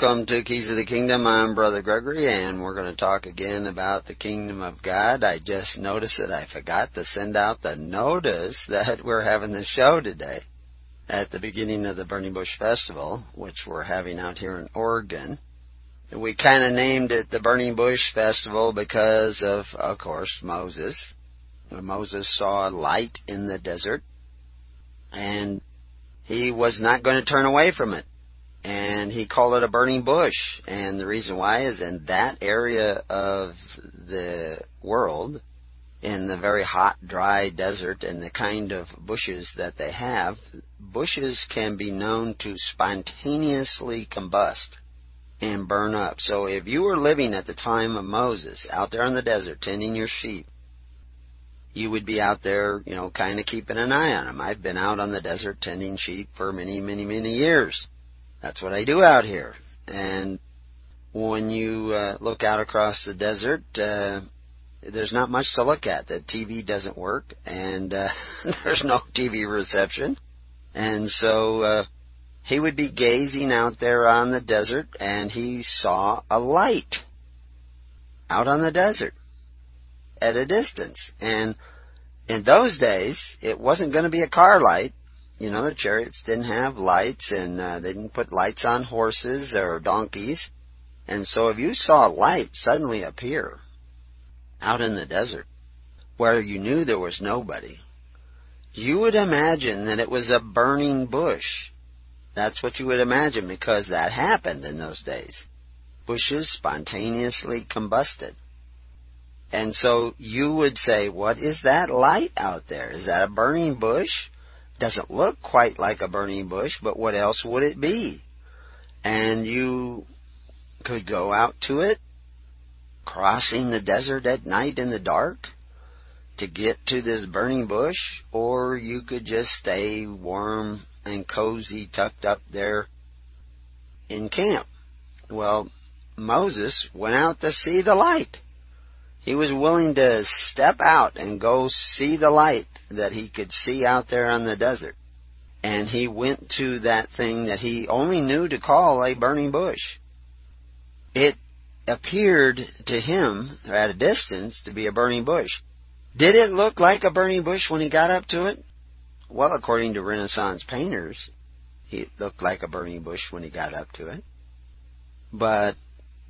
Welcome to Keys of the Kingdom. I'm Brother Gregory, and we're going to talk again about the Kingdom of God. I just noticed that I forgot to send out the notice that we're having the show today at the beginning of the Burning Bush Festival, which we're having out here in Oregon. We kind of named it the Burning Bush Festival because of, of course, Moses. Moses saw a light in the desert, and he was not going to turn away from it and he called it a burning bush. And the reason why is in that area of the world, in the very hot, dry desert and the kind of bushes that they have, bushes can be known to spontaneously combust and burn up. So if you were living at the time of Moses out there in the desert tending your sheep, you would be out there, you know, kind of keeping an eye on them. I've been out on the desert tending sheep for many, many, many years. That's what I do out here. And when you uh, look out across the desert, uh, there's not much to look at. The TV doesn't work, and uh, there's no TV reception. And so uh, he would be gazing out there on the desert, and he saw a light out on the desert at a distance. And in those days, it wasn't going to be a car light you know, the chariots didn't have lights and uh, they didn't put lights on horses or donkeys. And so if you saw a light suddenly appear out in the desert where you knew there was nobody, you would imagine that it was a burning bush. That's what you would imagine because that happened in those days. Bushes spontaneously combusted. And so you would say, what is that light out there? Is that a burning bush? Doesn't look quite like a burning bush, but what else would it be? And you could go out to it, crossing the desert at night in the dark to get to this burning bush, or you could just stay warm and cozy tucked up there in camp. Well, Moses went out to see the light. He was willing to step out and go see the light that he could see out there on the desert. And he went to that thing that he only knew to call a burning bush. It appeared to him at a distance to be a burning bush. Did it look like a burning bush when he got up to it? Well, according to Renaissance painters, it looked like a burning bush when he got up to it. But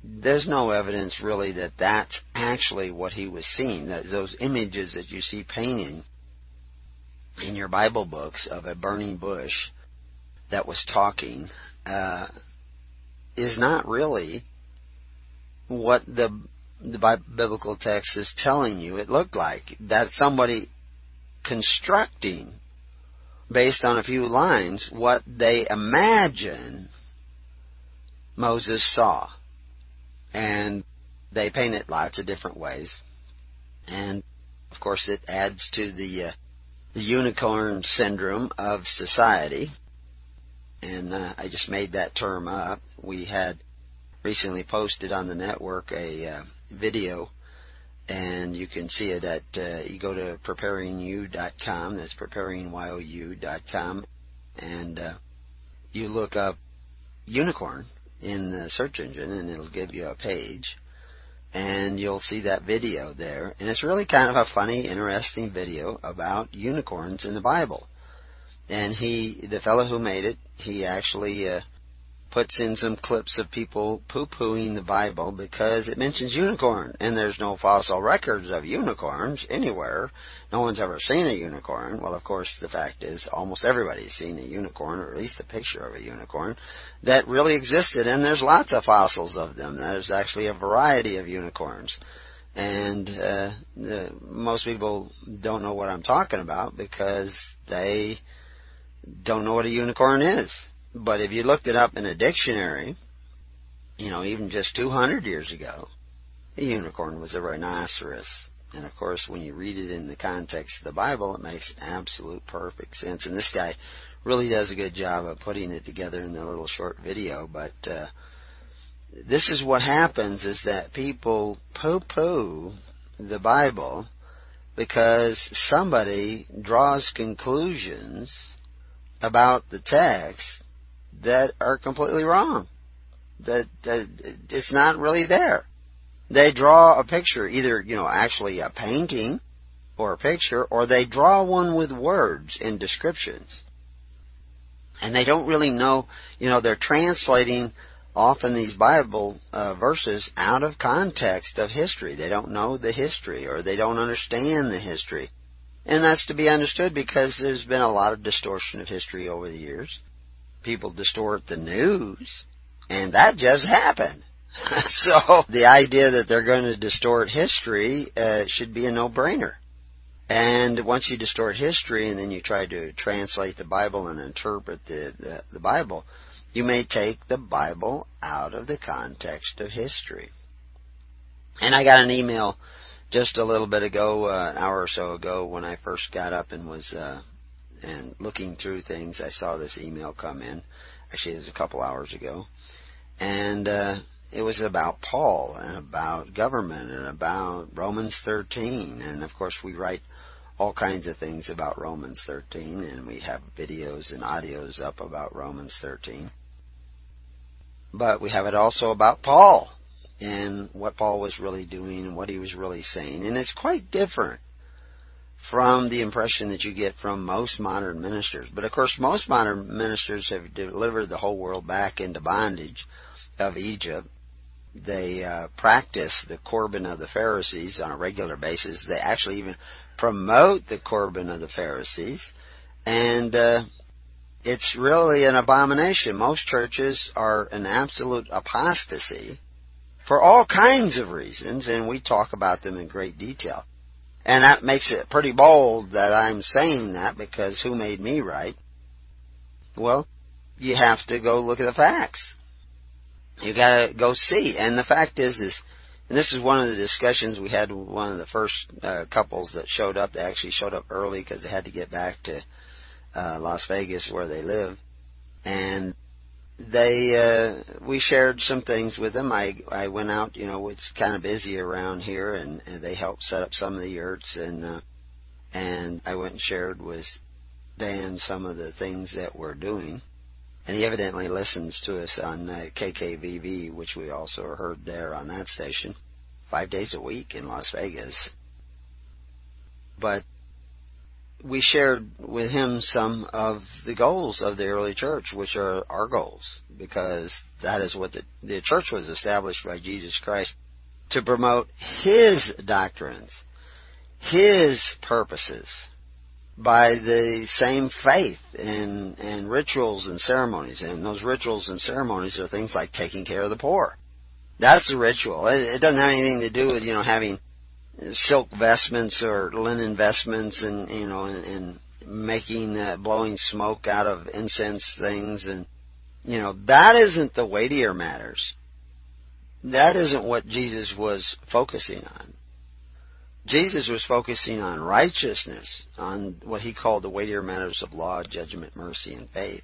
there's no evidence really that that's actually what he was seeing. That those images that you see painting in your Bible books of a burning bush that was talking uh, is not really what the the biblical text is telling you it looked like. That somebody constructing based on a few lines what they imagine Moses saw. And they paint it lots of different ways. And of course it adds to the uh, the unicorn syndrome of society. And uh, I just made that term up. We had recently posted on the network a uh, video, and you can see it at, uh, you go to preparingyou.com, that's preparingyou.com, and uh, you look up unicorn in the search engine, and it'll give you a page and you'll see that video there. And it's really kind of a funny, interesting video about unicorns in the Bible. And he, the fellow who made it, he actually uh, puts in some clips of people poo-pooing the Bible because it mentions unicorn, and there's no fossil records of unicorns anywhere. No one's ever seen a unicorn. Well, of course, the fact is almost everybody's seen a unicorn, or at least a picture of a unicorn, that really existed, and there's lots of fossils of them. There's actually a variety of unicorns. And uh, the, most people don't know what I'm talking about because they don't know what a unicorn is but if you looked it up in a dictionary, you know, even just 200 years ago, a unicorn was a rhinoceros. And of course, when you read it in the context of the Bible, it makes absolute perfect sense. And this guy really does a good job of putting it together in a little short video. But uh, this is what happens: is that people poo-poo the Bible because somebody draws conclusions about the text that are completely wrong. That, that it's not really there. They draw a picture, either, you know, actually a painting or a picture, or they draw one with words and descriptions. And they don't really know, you know, they're translating often these Bible uh, verses out of context of history. They don't know the history or they don't understand the history. And that's to be understood because there's been a lot of distortion of history over the years. People distort the news, and that just happened. so the idea that they're going to distort history uh, should be a no-brainer. And once you distort history and then you try to translate the Bible and interpret the, the, the Bible, you may take the Bible out of the context of history. And I got an email just a little bit ago, uh, an hour or so ago, when I first got up and was uh, and looking through things. I saw this email come in. Actually, it was a couple hours ago, and uh, it was about Paul and about government and about Romans 13. And of course, we write all kinds of things about Romans 13, and we have videos and audios up about Romans 13. But we have it also about Paul and what Paul was really doing and what he was really saying. And it's quite different from the impression that you get from most modern ministers. But of course, most modern ministers have delivered the whole world back into bondage of Egypt. They uh, practice the Corban of the Pharisees on a regular basis. They actually even promote the Corban of the Pharisees. And uh, it's really an abomination. Most churches are an absolute apostasy for all kinds of reasons, and we talk about them in great detail. And that makes it pretty bold that I'm saying that because who made me right? Well, you have to go look at the facts. You gotta go see. And the fact is, is, and this is one of the discussions we had with one of the first uh, couples that showed up. They actually showed up early because they had to get back to uh, Las Vegas where they live. And they uh we shared some things with them. I i went out you know it's kind of busy around here and, and they helped set up some of the yurts and uh and i went and shared with dan some of the things that we're doing. And he evidently listens to us on uh, kkvv which we also heard there on that station five days a week in las vegas. But we shared with him some of the goals of the early church, which are our goals, because that is what the, the church was established by Jesus Christ to promote His doctrines, His purposes, by the same faith and, and rituals and ceremonies. And those rituals and ceremonies are things like taking care of the poor. That's the ritual. It, it doesn't have anything to do with, you know, having silk vestments or linen vestments and you know and, and making uh, blowing smoke out of incense things and you know that isn't the weightier matters. That isn't what Jesus was focusing on. Jesus was focusing on righteousness on what he called the weightier matters of law judgment mercy and faith.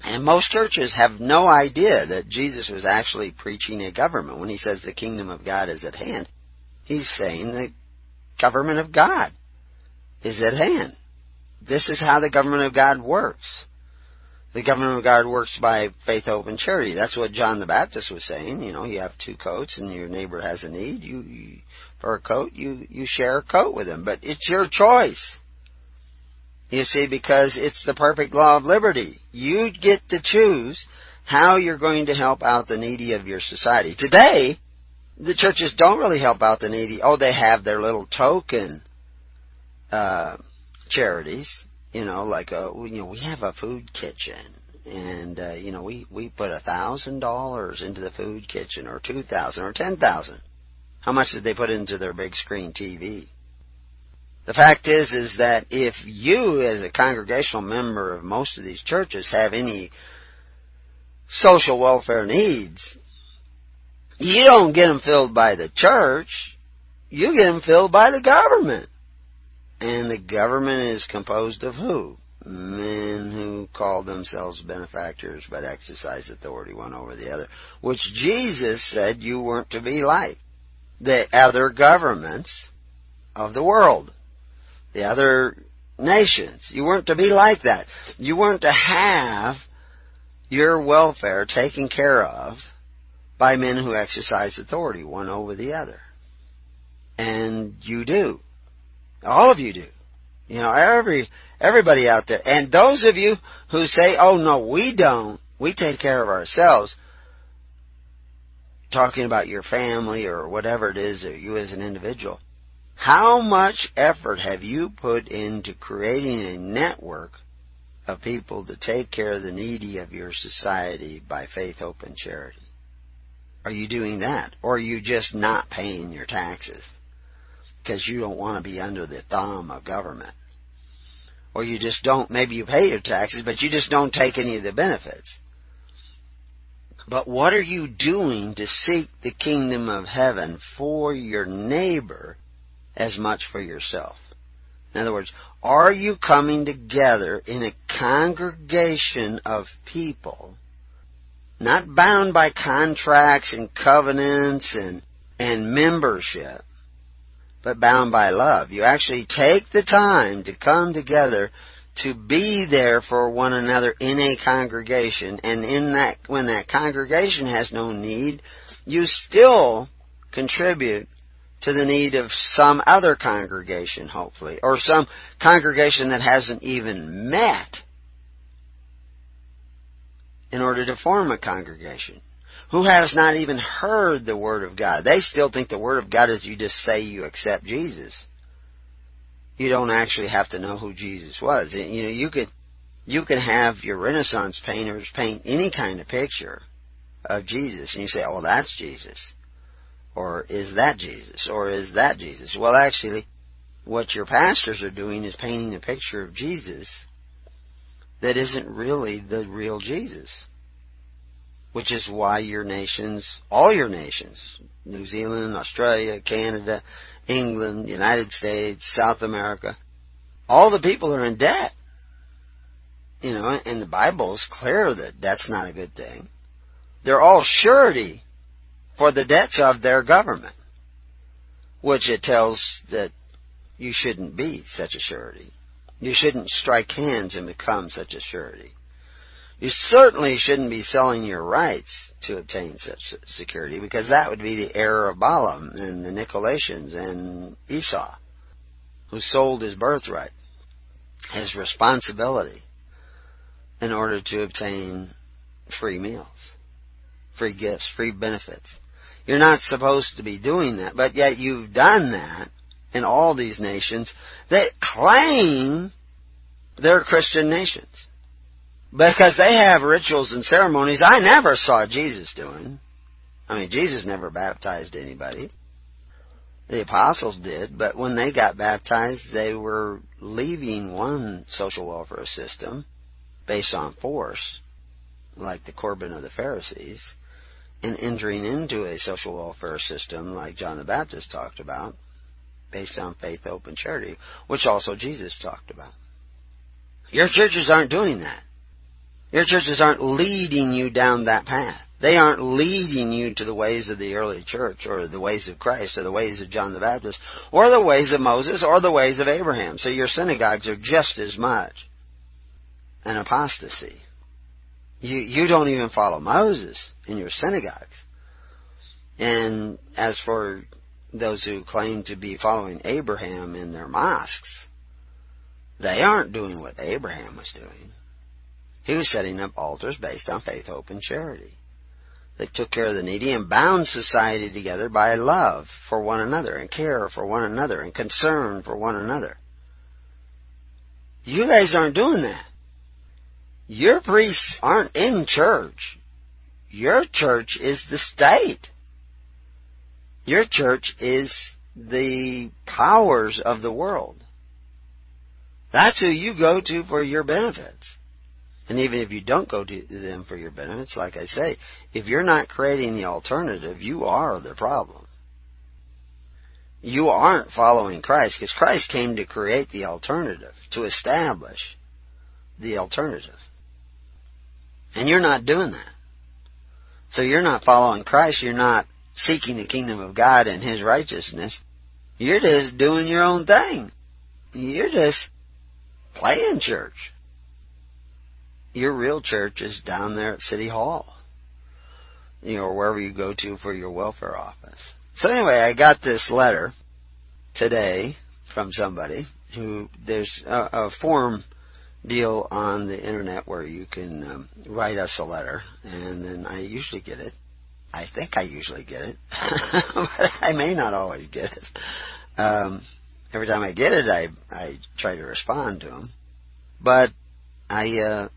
And most churches have no idea that Jesus was actually preaching a government. When he says the kingdom of God is at hand He's saying the government of God is at hand. This is how the government of God works. The government of God works by faith, hope, and charity. That's what John the Baptist was saying. You know, you have two coats and your neighbor has a need. You, you for a coat, you, you share a coat with him. But it's your choice. You see, because it's the perfect law of liberty. You get to choose how you're going to help out the needy of your society. Today, the churches don't really help out the needy. Oh, they have their little token uh, charities, you know, like uh, you know, we have a food kitchen, and uh, you know, we we put a thousand dollars into the food kitchen, or two thousand, or ten thousand. How much did they put into their big screen TV? The fact is, is that if you, as a congregational member of most of these churches, have any social welfare needs, you don't get them filled by the church. you get them filled by the government. And the government is composed of who? Men who call themselves benefactors but exercise authority one over the other, which Jesus said you weren't to be like. The other governments of the world. The other nations. You weren't to be like that. You weren't to have your welfare taken care of by men who exercise authority one over the other. And you do. All of you do. You know, every, everybody out there. And those of you who say, oh no, we don't, we take care of ourselves, talking about your family or whatever it is, or you as an individual, how much effort have you put into creating a network of people to take care of the needy of your society by faith, hope, and charity? Are you doing that? Or are you just not paying your taxes? Because you don't want to be under the thumb of government. Or you just don't, maybe you pay your taxes, but you just don't take any of the benefits. But what are you doing to seek the kingdom of heaven for your neighbor as much for yourself. In other words, are you coming together in a congregation of people, not bound by contracts and covenants and, and membership, but bound by love? You actually take the time to come together to be there for one another in a congregation, and in that, when that congregation has no need, you still contribute to the need of some other congregation, hopefully, or some congregation that hasn't even met in order to form a congregation, who has not even heard the Word of God. They still think the Word of God is you just say you accept Jesus. You don't actually have to know who Jesus was. You know, you could, you could have your Renaissance painters paint any kind of picture of Jesus, and you say, oh, that's Jesus. Or is that Jesus? Or is that Jesus? Well, actually, what your pastors are doing is painting a picture of Jesus that isn't really the real Jesus. Which is why your nations, all your nations, New Zealand, Australia, Canada, England, United States, South America, all the people are in debt. You know, and the Bible is clear that that's not a good thing. They're all surety for the debts of their government, which it tells that you shouldn't be such a surety. You shouldn't strike hands and become such a surety. You certainly shouldn't be selling your rights to obtain such security because that would be the error of Balaam and the Nicolaitans and Esau, who sold his birthright, his responsibility, in order to obtain free meals, free gifts, free benefits. You're not supposed to be doing that, but yet you've done that in all these nations that claim they're Christian nations. Because they have rituals and ceremonies I never saw Jesus doing. I mean, Jesus never baptized anybody. The apostles did, but when they got baptized, they were leaving one social welfare system based on force, like the Corban of the Pharisees, and entering into a social welfare system like John the Baptist talked about, based on faith, hope, and charity, which also Jesus talked about. Your churches aren't doing that. Your churches aren't leading you down that path. They aren't leading you to the ways of the early church or the ways of Christ or the ways of John the Baptist or the ways of Moses or the ways of Abraham. So your synagogues are just as much an apostasy you, you don't even follow Moses in your synagogues. And as for those who claim to be following Abraham in their mosques, they aren't doing what Abraham was doing. He was setting up altars based on faith, hope, and charity. They took care of the needy and bound society together by love for one another and care for one another and concern for one another. You guys aren't doing that. Your priests aren't in church. Your church is the state. Your church is the powers of the world. That's who you go to for your benefits. And even if you don't go to them for your benefits, like I say, if you're not creating the alternative, you are the problem. you aren't following Christ because Christ came to create the alternative, to establish the alternative. And you're not doing that. So you're not following Christ, you're not seeking the kingdom of God and His righteousness. You're just doing your own thing. You're just playing church. Your real church is down there at City Hall. You know, or wherever you go to for your welfare office. So anyway, I got this letter today from somebody who there's a, a form deal on the internet where you can um, write us a letter, and then I usually get it. I think I usually get it, but I may not always get it. Um, every time I get it, I I try to respond to them. But I uh,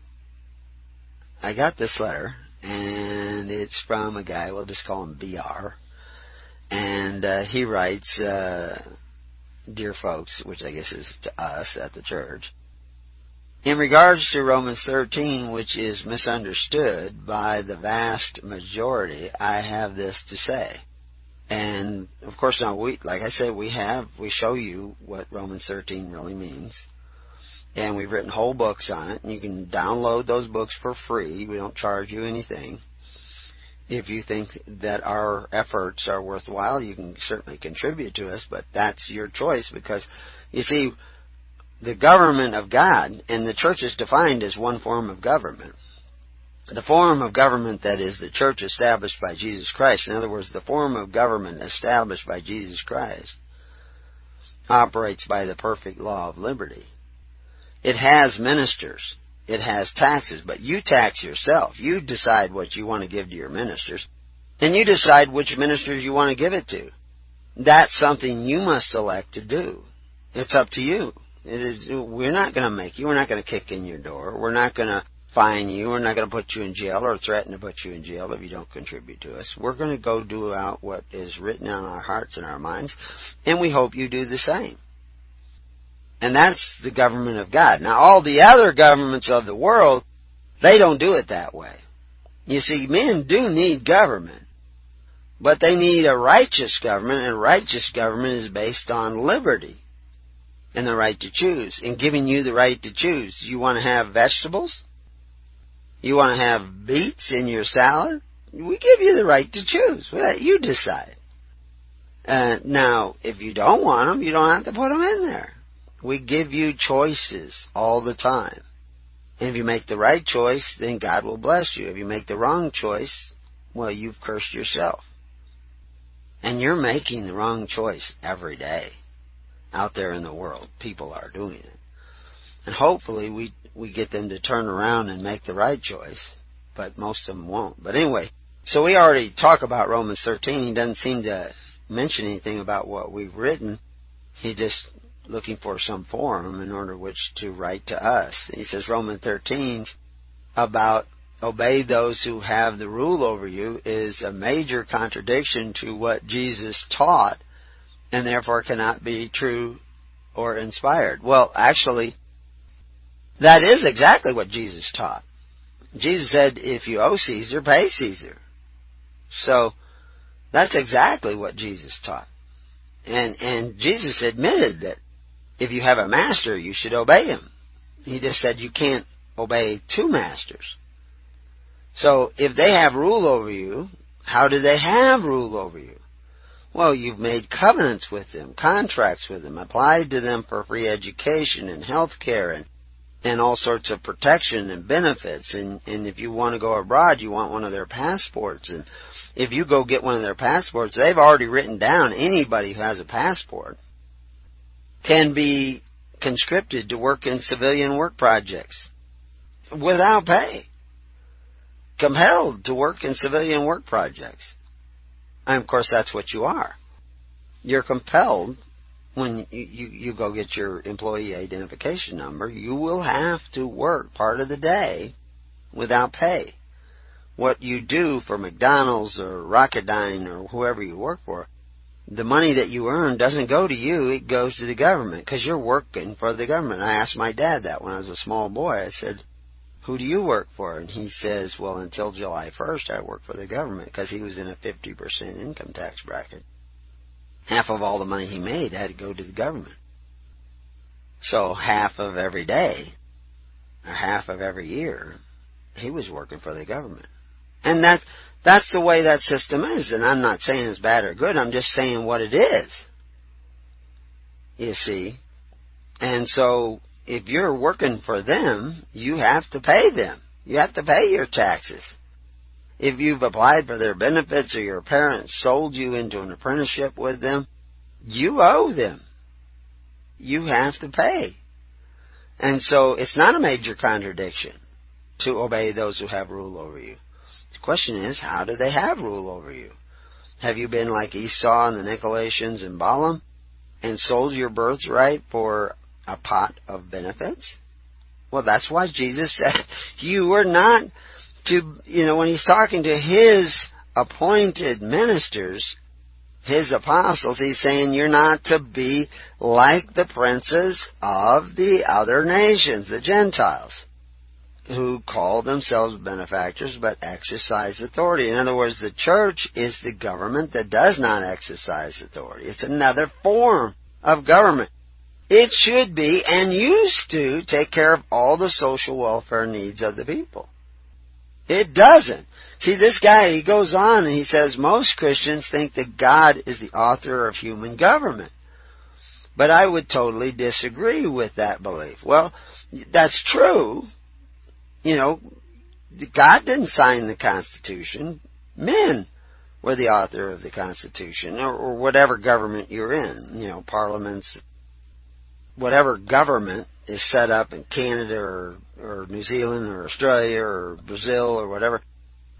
I got this letter, and it's from a guy. We'll just call him Br, and uh, he writes, uh, "Dear folks," which I guess is to us at the church. In regards to Romans 13, which is misunderstood by the vast majority, I have this to say. And of course now we, like I said, we have, we show you what Romans 13 really means. And we've written whole books on it, and you can download those books for free. We don't charge you anything. If you think that our efforts are worthwhile, you can certainly contribute to us, but that's your choice because, you see, the government of God, and the church is defined as one form of government. The form of government that is the church established by Jesus Christ, in other words, the form of government established by Jesus Christ, operates by the perfect law of liberty. It has ministers. It has taxes, but you tax yourself. You decide what you want to give to your ministers, and you decide which ministers you want to give it to. That's something you must select to do. It's up to you. Is, we're not going to make you. We're not going to kick in your door. We're not going to fine you. We're not going to put you in jail or threaten to put you in jail if you don't contribute to us. We're going to go do out what is written on our hearts and our minds, and we hope you do the same. And that's the government of God. Now, all the other governments of the world, they don't do it that way. You see, men do need government, but they need a righteous government, and righteous government is based on liberty and the right to choose, and giving you the right to choose. You want to have vegetables? You want to have beets in your salad? We give you the right to choose. You decide. Uh, now, if you don't want them, you don't have to put them in there. We give you choices all the time. And if you make the right choice, then God will bless you. If you make the wrong choice, well, you've cursed yourself. And you're making the wrong choice every day out there in the world. People are doing it. And hopefully we, we get them to turn around and make the right choice, but most of them won't. But anyway, so we already talk about Romans 13. He doesn't seem to mention anything about what we've written. He's just looking for some forum in order which to write to us. He says Romans 13 about obey those who have the rule over you is a major contradiction to what Jesus taught and therefore cannot be true or inspired. Well, actually, that is exactly what Jesus taught. Jesus said, if you owe Caesar, pay Caesar. So, that's exactly what Jesus taught. And, and Jesus admitted that if you have a master, you should obey him. He just said you can't obey two masters. So, if they have rule over you, how do they have rule over you? Well, you've made covenants with them, contracts with them, applied to them for free education and health care and, and all sorts of protection and benefits. And, and if you want to go abroad, you want one of their passports. And if you go get one of their passports, they've already written down anybody who has a passport can be conscripted to work in civilian work projects without pay. Compelled to work in civilian work projects. And of course, that's what you are. You're compelled when you, you, you go get your employee identification number, you will have to work part of the day without pay. What you do for McDonald's or Rocketdyne or whoever you work for, the money that you earn doesn't go to you, it goes to the government because you're working for the government. I asked my dad that when I was a small boy. I said, who do you work for? And he says, well, until July 1st, I work for the government because he was in a 50% income tax bracket. half of all the money he made had to go to the government. So half of every day, or half of every year, he was working for the government. And that, that's the way that system is. And I'm not saying it's bad or good, I'm just saying what it is. You see? And so, if you're working for them, you have to pay them. You have to pay your taxes. If you've applied for their benefits or your parents sold you into an apprenticeship with them, you owe them. You have to pay. And so it's not a major contradiction to obey those who have rule over you. The question is, how do they have rule over you? Have you been like Esau and the Nicolaitans and Balaam and sold your birthright for a pot of benefits? Well, that's why Jesus said you were not to, you know, when he's talking to his appointed ministers, his apostles, he's saying you're not to be like the princes of the other nations, the Gentiles, who call themselves benefactors but exercise authority. In other words, the church is the government that does not exercise authority. It's another form of government. It should be and used to take care of all the social welfare needs of the people. It doesn't. See, this guy, he goes on and he says most Christians think that God is the author of human government. But I would totally disagree with that belief. Well, that's true. You know, God didn't sign the Constitution. Men were the author of the Constitution, or, or whatever government you're in. You know, parliaments, whatever government is set up in Canada or, or New Zealand or Australia or Brazil or whatever,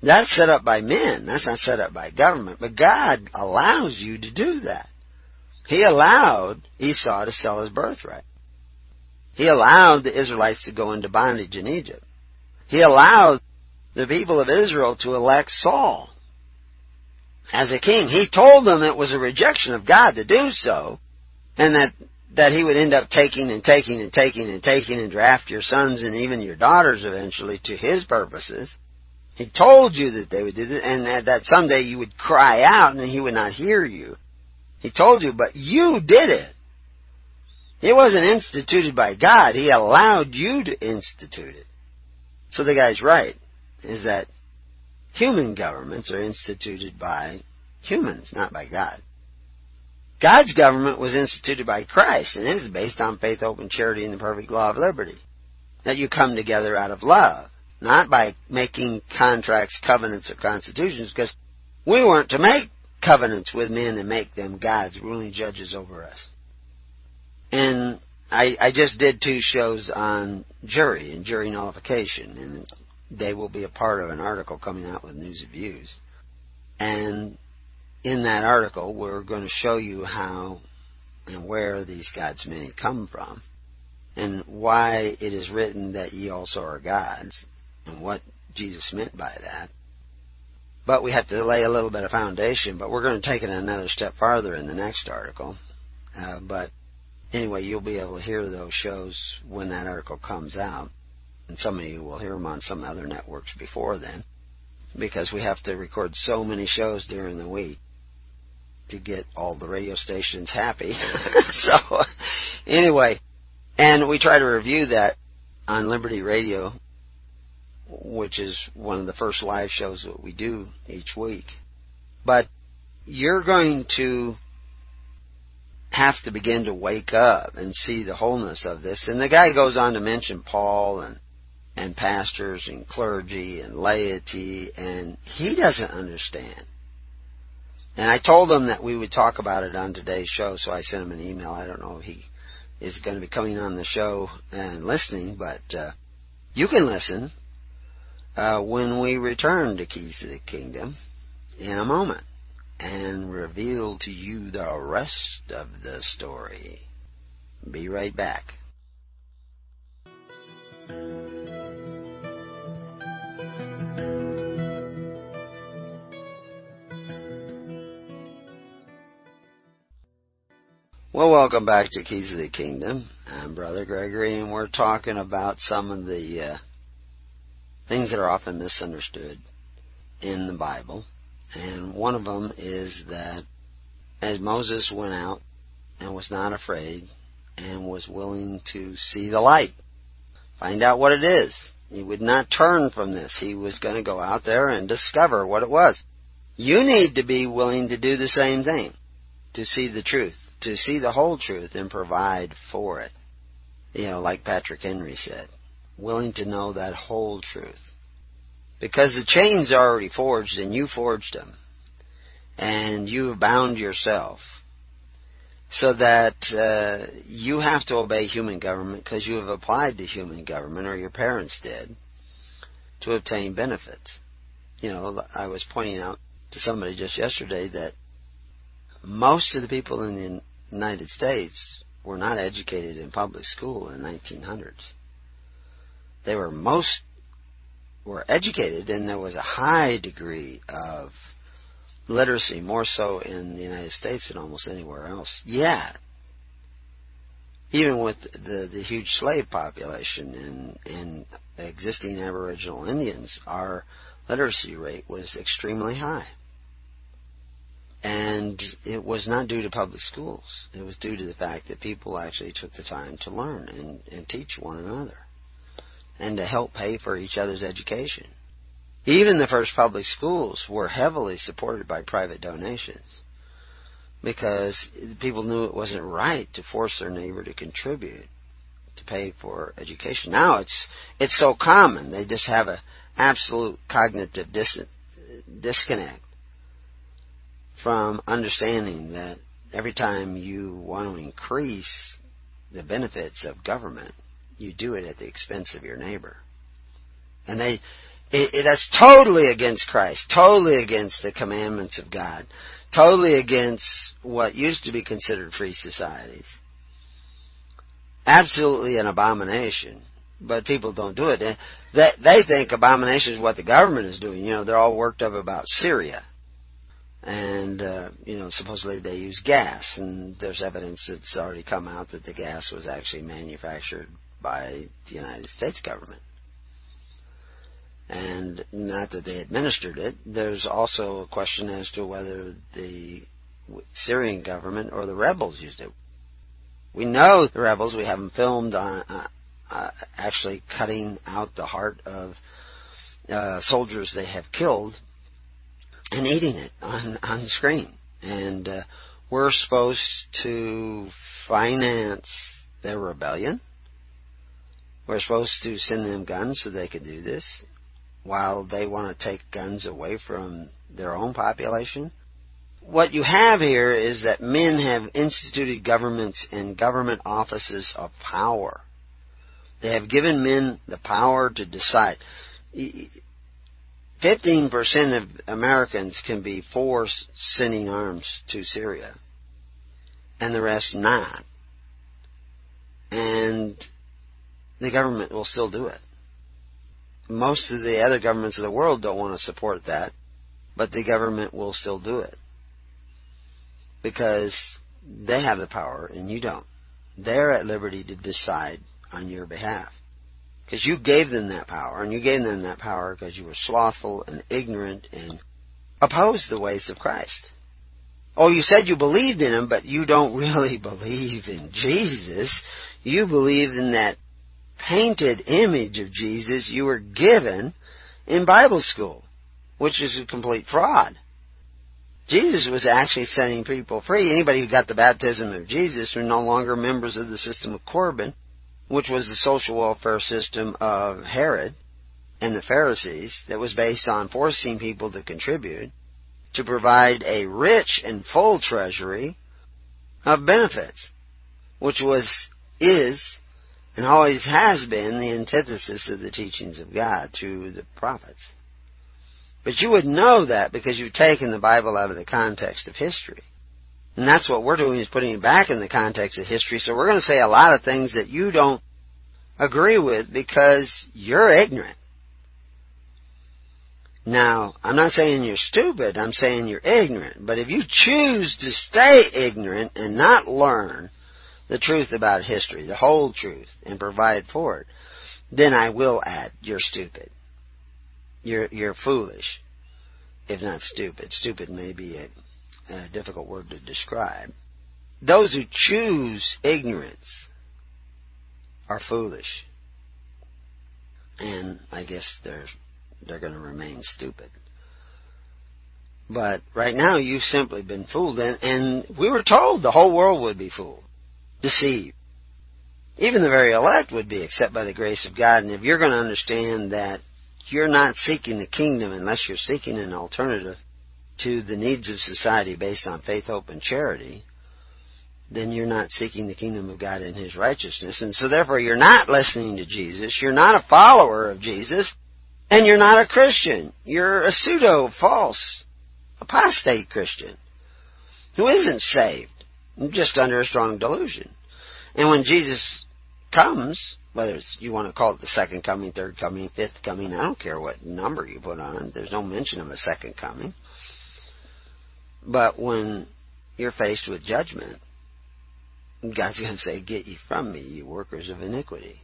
that's set up by men. That's not set up by government. But God allows you to do that. He allowed Esau to sell his birthright. He allowed the Israelites to go into bondage in Egypt. He allowed the people of Israel to elect Saul as a king. He told them it was a rejection of God to do so, and that that he would end up taking and taking and taking and taking and draft your sons and even your daughters eventually to his purposes. He told you that they would do this, and that someday you would cry out and he would not hear you. He told you, but you did it. It wasn't instituted by God. He allowed you to institute it. So the guy's right, is that human governments are instituted by humans, not by God. God's government was instituted by Christ, and it is based on faith, hope, and charity and the perfect law of liberty. That you come together out of love, not by making contracts, covenants, or constitutions, because we weren't to make covenants with men and make them God's ruling judges over us. And I, I just did two shows on jury and jury nullification, and they will be a part of an article coming out with News and Views. And in that article, we're going to show you how and where these gods many come from, and why it is written that ye also are gods, and what Jesus meant by that. But we have to lay a little bit of foundation, but we're going to take it another step farther in the next article. Uh, but anyway, you'll be able to hear those shows when that article comes out. And some of you will hear them on some other networks before then. Because we have to record so many shows during the week to get all the radio stations happy. so, anyway, and we try to review that on Liberty Radio, which is one of the first live shows that we do each week. But you're going to have to begin to wake up and see the wholeness of this. And the guy goes on to mention Paul and and pastors and clergy and laity and he doesn't understand and I told him that we would talk about it on today's show, so I sent him an email. I don't know if he is going to be coming on the show and listening, but uh, you can listen uh, when we return to Keys to the Kingdom in a moment and reveal to you the rest of the story. Be right back. Well, welcome back to Keys of the Kingdom. I'm Brother Gregory, and we're talking about some of the uh, things that are often misunderstood in the Bible. And one of them is that as Moses went out and was not afraid and was willing to see the light, find out what it is. He would not turn from this. He was going to go out there and discover what it was. You need to be willing to do the same thing, to see the truth, to see the whole truth and provide for it. You know, like Patrick Henry said, willing to know that whole truth. Because the chains are already forged and you forged them. And you have bound yourself. So that uh, you have to obey human government because you have applied to human government or your parents did to obtain benefits. You know, I was pointing out to somebody just yesterday that most of the people in the United States were not educated in public school in the 1900s. They were most were educated, and there was a high degree of literacy, more so in the United States than almost anywhere else. Yet, even with the the huge slave population and and existing Aboriginal Indians, our literacy rate was extremely high. And it was not due to public schools. It was due to the fact that people actually took the time to learn and, and teach one another and to help pay for each other's education. Even the first public schools were heavily supported by private donations because people knew it wasn't right to force their neighbor to contribute to pay for education. Now it's it's so common they just have a absolute cognitive dis- disconnect from understanding that every time you want to increase the benefits of government, you do it at the expense of your neighbor. And they, it, it, that's totally against Christ, totally against the commandments of God, totally against what used to be considered free societies. Absolutely an abomination, but people don't do it. They, they think abomination is what the government is doing. You know, they're all worked up about Syria and uh, you know supposedly they use gas, and there's evidence that's already come out that the gas was actually manufactured by the United States government, and not that they administered it. There's also a question as to whether the Syrian government or the rebels used it. We know the rebels. We have them filmed on uh, uh, actually cutting out the heart of uh, soldiers they have killed and eating it on on screen. And uh, we're supposed to finance their rebellion. We're supposed to send them guns so they can do this, while they want to take guns away from their own population. What you have here is that men have instituted governments and government offices of power. They have given men the power to decide 15% of Americans can be for sending arms to Syria, and the rest not. And the government will still do it. Most of the other governments of the world don't want to support that, but the government will still do it. Because they have the power and you don't. They're at liberty to decide on your behalf. Because you gave them that power, and you gave them that power because you were slothful and ignorant and opposed the ways of Christ. Oh, you said you believed in Him, but you don't really believe in Jesus. You believe in that painted image of Jesus you were given in Bible school, which is a complete fraud. Jesus was actually setting people free. Anybody who got the baptism of Jesus were no longer members of the system of Corban which was the social welfare system of Herod and the Pharisees that was based on forcing people to contribute to provide a rich and full treasury of benefits, which was, is, and always has been the antithesis of the teachings of God through the prophets. But you would know that because you've taken the Bible out of the context of history. And that's what we're doing is putting it back in the context of history. So we're going to say a lot of things that you don't agree with because you're ignorant. Now, I'm not saying you're stupid, I'm saying you're ignorant. But if you choose to stay ignorant and not learn the truth about history, the whole truth, and provide for it, then I will add, you're stupid. You're, you're foolish, if not stupid. Stupid may be a a difficult word to describe. Those who choose ignorance are foolish. And I guess they're, they're going to remain stupid. But right now you've simply been fooled and, and we were told the whole world would be fooled, deceived. Even the very elect would be except by the grace of God. And if you're going to understand that you're not seeking the kingdom unless you're seeking an alternative to the needs of society based on faith, hope, and charity, then you're not seeking the kingdom of God and His righteousness. And so therefore you're not listening to Jesus, you're not a follower of Jesus, and you're not a Christian. You're a pseudo, false, apostate Christian who isn't saved, just under a strong delusion. And when Jesus comes, whether you want to call it the second coming, third coming, fifth coming, I don't care what number you put on it. There's no mention of a second coming. But when you're faced with judgment, God's going to say, Get ye from me, you workers of iniquity.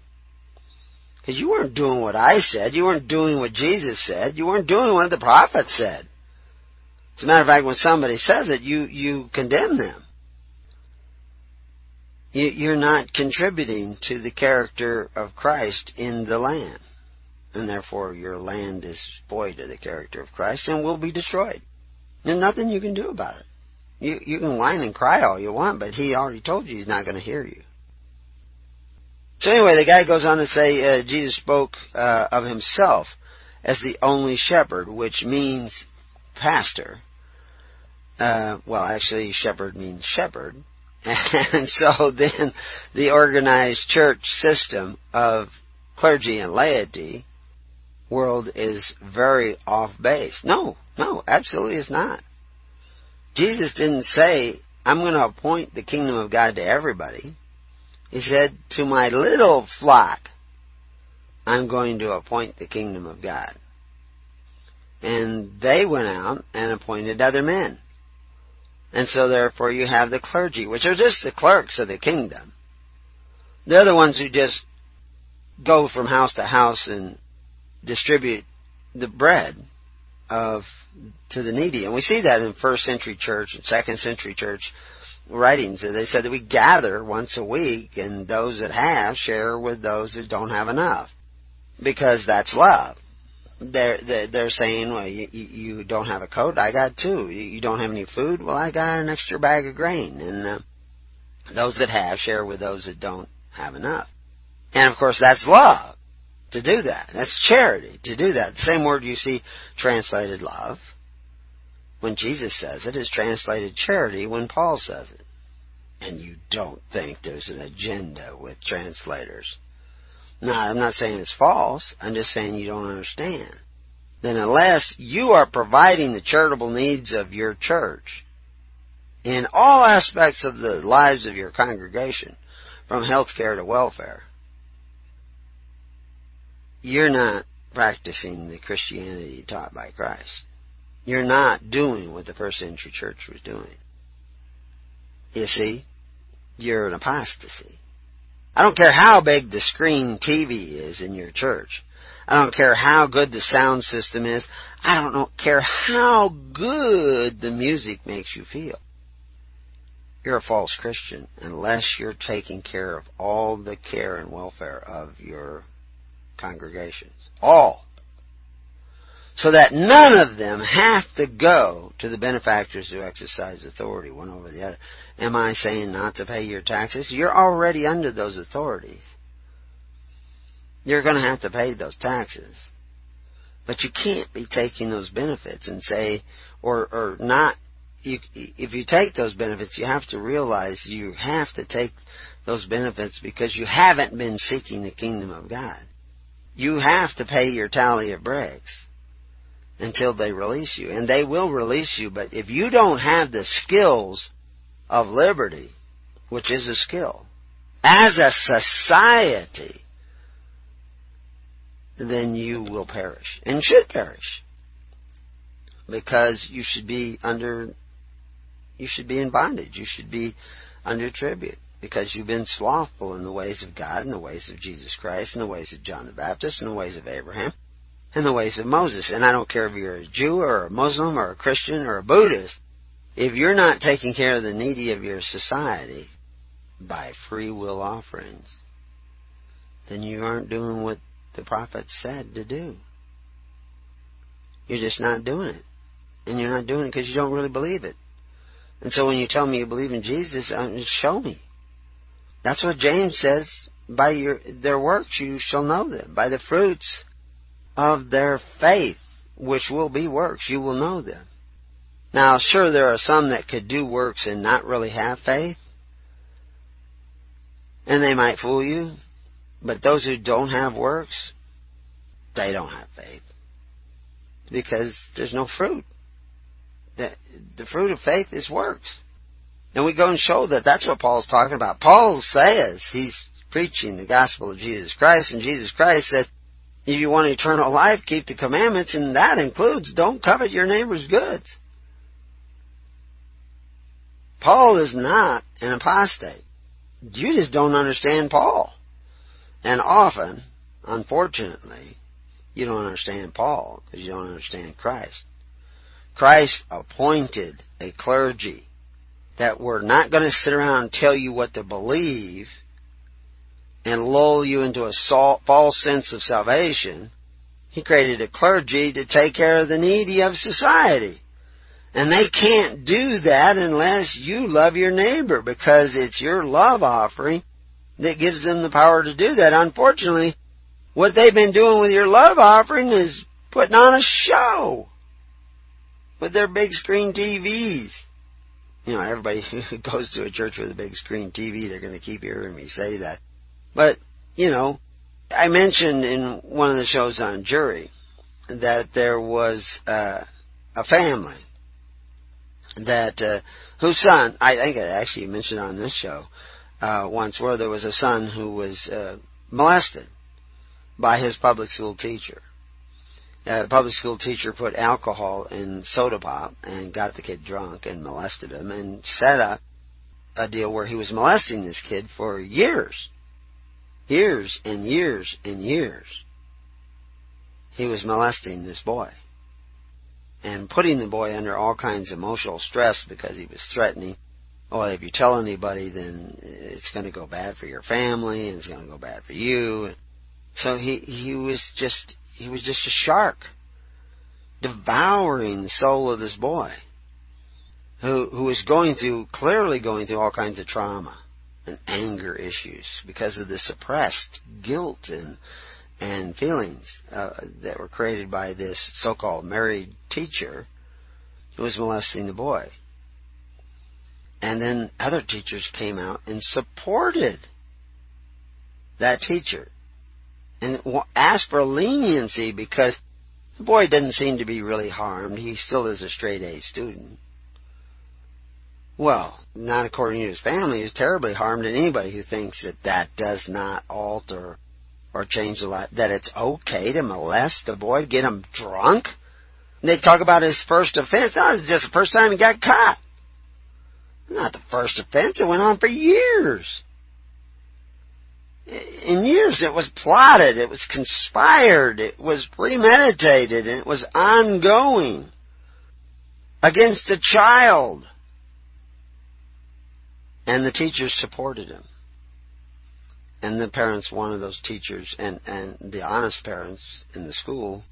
Because you weren't doing what I said. You weren't doing what Jesus said. You weren't doing what the prophet said. As a matter of fact, when somebody says it, you, you condemn them. You, You, are not contributing to the character of Christ in the land. And therefore your land is void of the character of Christ and will be destroyed. There's nothing you can do about it. You, you can whine and cry all you want, but he already told you he's not going to hear you. So anyway, the guy goes on to say uh, Jesus spoke uh, of himself as the only shepherd, which means pastor. Uh, well, actually, shepherd means shepherd. And so then the organized church system of clergy and laity world is very off base. No, no, absolutely it's not. Jesus didn't say, I'm going to appoint the kingdom of God to everybody. He said, to my little flock, I'm going to appoint the kingdom of God. And they went out and appointed other men. And so therefore you have the clergy, which are just the clerks of the kingdom. They're the ones who just go from house to house and distribute the bread of to the needy. And we see that in first century church and second century church writings. They said that we gather once a week and those that have share with those that don't have enough. Because that's love. They're, they're, saying, well, you, you don't have a coat? I got two. You don't have any food? Well, I got an extra bag of grain. And uh, those that have share with those that don't have enough. And of course, that's love to do that. That's charity to do that. The same word you see translated love when Jesus says it is translated charity when Paul says it. And you don't think there's an agenda with translators. Now, I'm not saying it's false. I'm just saying you don't understand. Then unless you are providing the charitable needs of your church in all aspects of the lives of your congregation, from health care to welfare, you're not practicing the Christianity taught by Christ. You're not doing what the first century church was doing. You see, you're an apostasy. I don't care how big the screen TV is in your church. I don't care how good the sound system is. I don't care how good the music makes you feel. You're a false Christian unless you're taking care of all the care and welfare of your congregations. All. So that none of them have to go to the benefactors who exercise authority one over the other. Am I saying not to pay your taxes? You're already under those authorities. You're going to have to pay those taxes. But you can't be taking those benefits and say, or, or not, you, if you take those benefits, you have to realize you have to take those benefits because you haven't been seeking the kingdom of God you have to pay your tally of bricks until they release you. And they will release you, but if you don't have the skills of liberty, which is a skill, as a society, then you will perish and should perish because you should be under you should be in bondage you should be under tribute because you've been slothful in the ways of God, and the ways of Jesus Christ, and the ways of John the Baptist, and the ways of Abraham, and the ways of Moses. And I don't care if you're a Jew or a Muslim or a Christian or a Buddhist. If you're not taking care of the needy of your society by free will offerings, then you aren't doing what the prophet said to do. You're just not doing it. And you're not doing it because you don't really believe it. And so when you tell me you believe in Jesus, um, show me. That's what James says. By your their works you shall know them. By the fruits of their faith, which will be works, you will know them. Now, sure, there are some that could do works and not really have faith. And they might fool you. But those who don't have works, they don't have faith. Because there's no fruit. The, the fruit of faith is works. And we go and show that that's what Paul's talking about. Paul says he's preaching the gospel of Jesus Christ, and Jesus Christ said, if you want eternal life, keep the commandments, and that includes don't covet your neighbor's goods. Paul is not an apostate. You just don't understand Paul. And often, unfortunately, you don't understand Paul because you don't understand Christ. Christ appointed a clergy that were not going to sit around and tell you what to believe and lull you into a false sense of salvation. He created a clergy to take care of the needy of society. And they can't do that unless you love your neighbor because it's your love offering that gives them the power to do that. Unfortunately, what they've been doing with your love offering is putting on a show with their big screen TVs. You know, everybody who goes to a church with a big screen TV, they're going to keep hearing me say that. But, you know, I mentioned in one of the shows on jury that there was uh, a family that uh, whose son I think I actually mentioned on this show uh, once where there was a son who was uh, molested by his public school teacher. Uh, public school teacher put alcohol in soda pop and got the kid drunk and molested him and set up a deal where he was molesting this kid for years. Years and years and years. He was molesting this boy and putting the boy under all kinds of emotional stress because he was threatening, oh, if you tell anybody, then it's going to go bad for your family and it's going to go bad for you. So he he was just he was just a shark devouring the soul of this boy who who was going through clearly going through all kinds of trauma and anger issues because of the suppressed guilt and and feelings uh, that were created by this so-called married teacher who was molesting the boy. And then other teachers came out and supported that teacher and ask for leniency because the boy doesn't seem to be really harmed. He still is a straight A student. Well, not according to his family. He's terribly harmed, and anybody who thinks that that does not alter or change the life, that it's okay to molest a boy, get him drunk. And they talk about his first offense. No, it's just the first time he got caught. Not the first offense. It went on for years. In years, it was plotted, it was conspired, it was premeditated, and it was ongoing against the child. And the teachers supported him and the parents wanted those teachers and and the honest parents in the school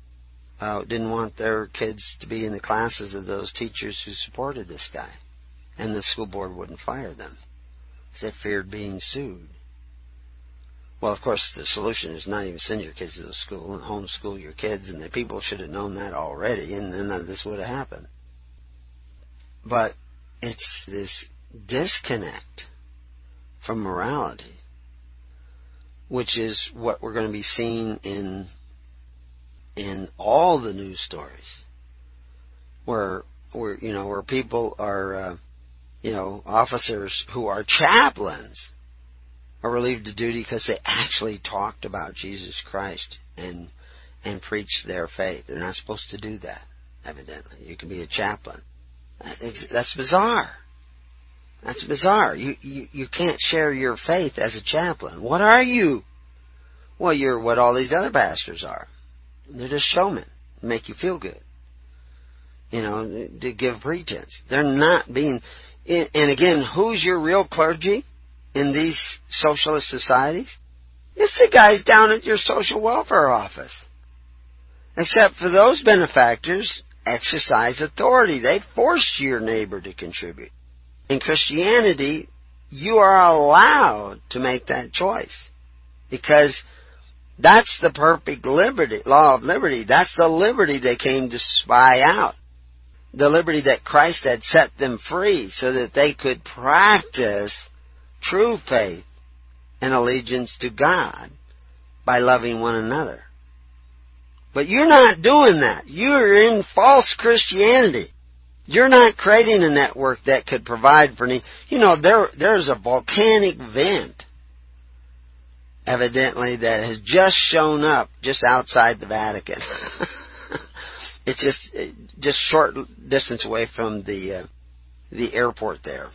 uh, didn't want their kids to be in the classes of those teachers who supported this guy, and the school board wouldn't fire them they feared being sued. Well, of course, the solution is not even send your kids to school and homeschool your kids, and the people should have known that already, and then none of this would have happened. But it's this disconnect from morality which is what we're going to be seeing in in all the news stories, where where you know where people are, uh, you know, officers who are chaplains are relieved of duty because they actually talked about Jesus Christ and and preached their faith. They're not supposed to do that. Evidently, you can be a chaplain. that's bizarre. That's bizarre. You, you, you can't share your faith as a chaplain. What are you? Well, you're what all these other pastors are. They're just showmen. Make you feel good. you know, to give pretense. They're not being, and again, who's your real clergy in these socialist societies? It's the guys down at your social welfare office. Except for those benefactors exercise authority. They force your neighbor to contribute. In Christianity, you are allowed to make that choice. Because that's the perfect liberty, law of liberty. That's the liberty they came to spy out. The liberty that Christ had set them free so that they could practice true faith and allegiance to God by loving one another. But you're not doing that. You're in false Christianity. You're not creating a network that could provide for need. You know, there there's a volcanic vent evidently that has just shown up just outside the Vatican. it's just just short distance away from the uh, the airport there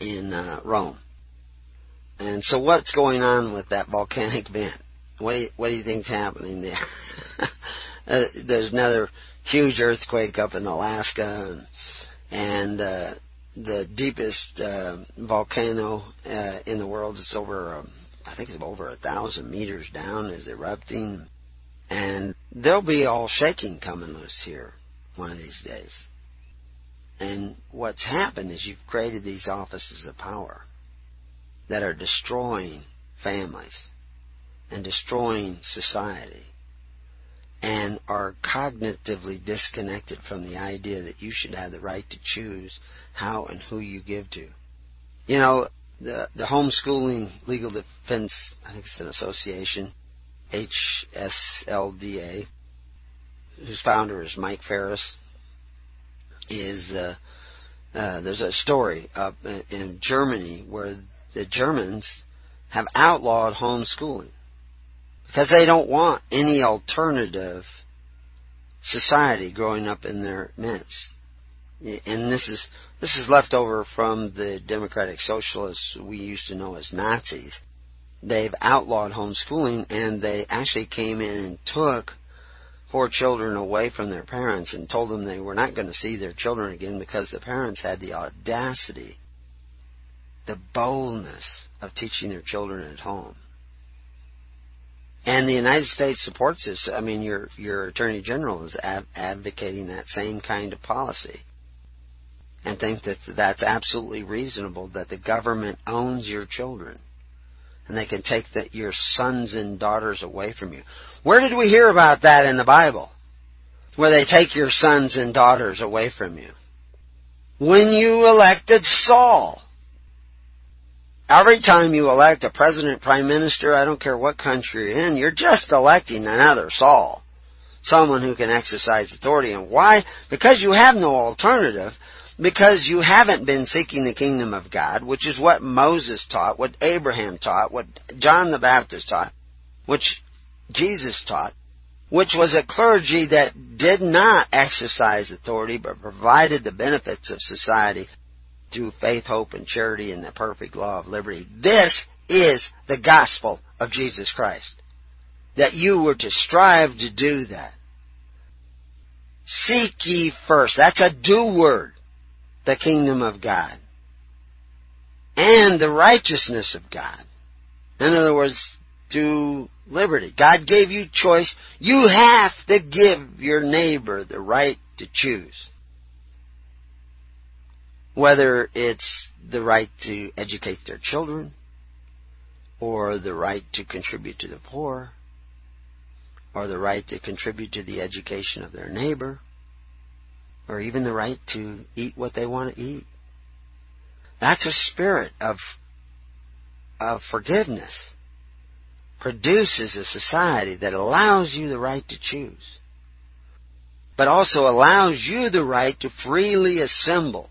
in uh, Rome. And so, what's going on with that volcanic vent? What do you, what do you think's happening there? uh, there's another huge earthquake up in Alaska, and, and uh, the deepest uh, volcano uh, in the world is over, um, I think it's over a thousand meters down, is erupting, and there'll be all shaking coming loose here one of these days. And what's happened is you've created these offices of power that are destroying families and destroying society and are cognitively disconnected from the idea that you should have the right to choose how and who you give to. You know, the the homeschooling legal defense I think it's an association, HSLDA, whose founder is Mike Farris, is uh, uh, there's a story up in Germany where the Germans have outlawed homeschooling because they don't want any alternative society growing up in their midst. And this is this is left over from the democratic socialists we used to know as Nazis. They've outlawed homeschooling and they actually came in and took poor children away from their parents and told them they were not going to see their children again because the parents had the audacity, the boldness of teaching their children at home. And the United States supports this. I mean, your your Attorney General is advocating that same kind of policy, and think that that's absolutely reasonable. That the government owns your children, and they can take the, your sons and daughters away from you. Where did we hear about that in the Bible? Where they take your sons and daughters away from you? When you elected Saul. Every time you elect a president, prime minister, I don't care what country you're in, you're just electing another Saul. Someone who can exercise authority. And why? Because you have no alternative. Because you haven't been seeking the kingdom of God, which is what Moses taught, what Abraham taught, what John the Baptist taught, which Jesus taught, which was a clergy that did not exercise authority but provided the benefits of society through faith, hope, and charity in the perfect law of liberty. This is the gospel of Jesus Christ. That you were to strive to do that. Seek ye first. That's a do word. The kingdom of God. And the righteousness of God. In other words, to liberty. God gave you choice. You have to give your neighbor the right to choose whether it's the right to educate their children or the right to contribute to the poor or the right to contribute to the education of their neighbor or even the right to eat what they want to eat. That's a spirit of, of forgiveness. Produces a society that allows you the right to choose, but also allows you the right to freely assemble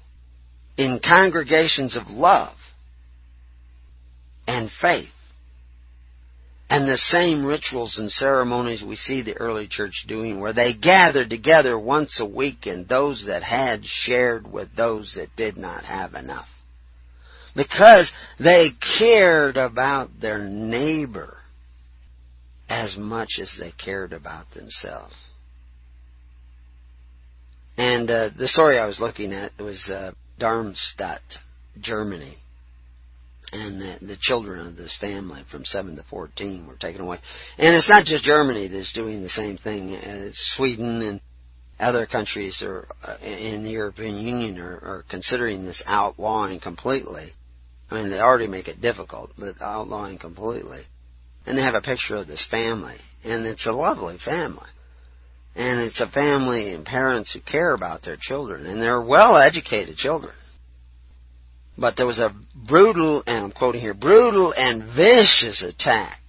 in congregations of love and faith. And the same rituals and ceremonies we see the early church doing, where they gathered together once a week, and those that had shared with those that did not have enough. Because they cared about their neighbor as much as they cared about themselves. And uh, the story I was looking at was uh, Darmstadt, Germany. And the, the children of this family from 7 to 14 were taken away. And it's not just Germany that's doing the same thing. Uh, Sweden and other countries are, uh, in the European Union are, are considering this outlawing completely. I mean, they already make it difficult, but outlawing completely. And they have a picture of this family, and it's a lovely family. And it's a family and parents who care about their children, and they're well educated children. But there was a brutal, and I'm quoting here, brutal and vicious attack.